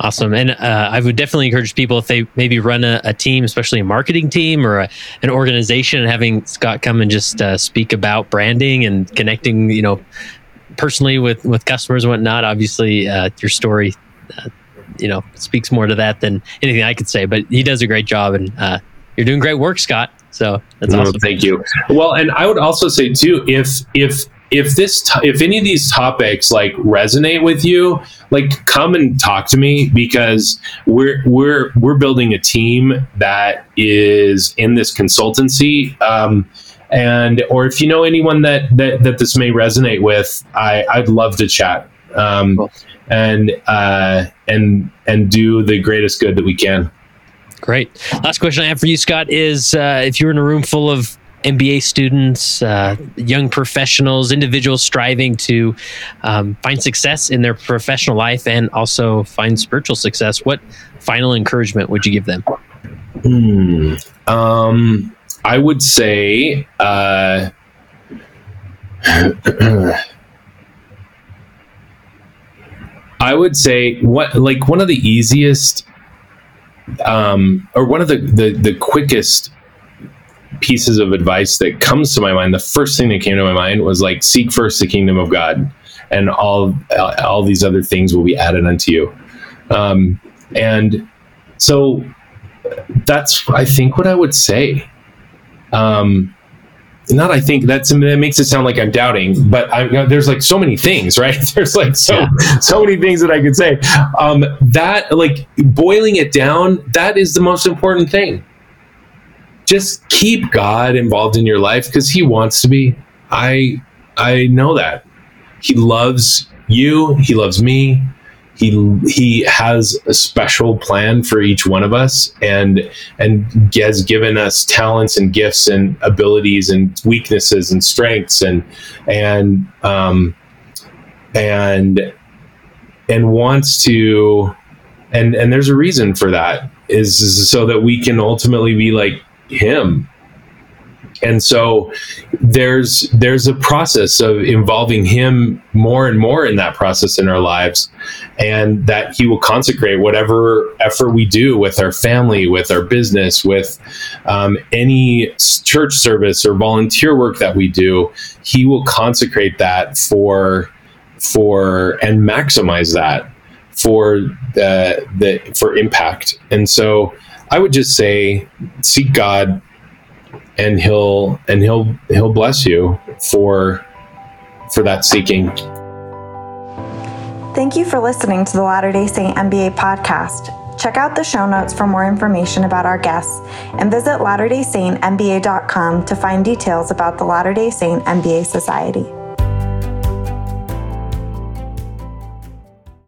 Awesome. And uh, I would definitely encourage people if they maybe run a, a team, especially a marketing team or a, an organization, and having Scott come and just uh, speak about branding and connecting, you know, personally with, with customers and whatnot. Obviously, uh, your story, uh, you know, speaks more to that than anything I could say, but he does a great job and uh, you're doing great work, Scott. So that's awesome. thank you. Well, and I would also say too, if if if this to- if any of these topics like resonate with you, like come and talk to me because we're we're we're building a team that is in this consultancy. Um, and or if you know anyone that that, that this may resonate with, I, I'd love to chat. Um, Cool. and uh, and and do the greatest good that we can. Great. Last question I have for you, Scott, is uh, if you're in a room full of MBA students, uh, young professionals, individuals striving to um, find success in their professional life and also find spiritual success, what final encouragement would you give them? Hmm. Um, I would say. Uh, I would say what like one of the easiest, um, or one of the, the the quickest pieces of advice that comes to my mind. The first thing that came to my mind was like seek first the kingdom of God, and all all these other things will be added unto you. Um, and so that's I think what I would say. Um, not I think that's that makes it sound like I'm doubting, but I, there's like so many things, right? There's like so so many things that I could say. Um, that like boiling it down, that is the most important thing. Just keep God involved in your life because He wants to be. I I know that He loves you. He loves me he he has a special plan for each one of us and and has given us talents and gifts and abilities and weaknesses and strengths and and um and and wants to and and there's a reason for that is so that we can ultimately be like him and so there's there's a process of involving him more and more in that process in our lives and that he will consecrate whatever effort we do with our family with our business with um, any church service or volunteer work that we do he will consecrate that for for and maximize that for the, the for impact. And so i would just say seek god and he'll and he'll he'll bless you for for that seeking. Thank you for listening to the Latter day Saint MBA podcast. Check out the show notes for more information about our guests and visit latterdaysaintmba.com to find details about the Latter day Saint MBA Society.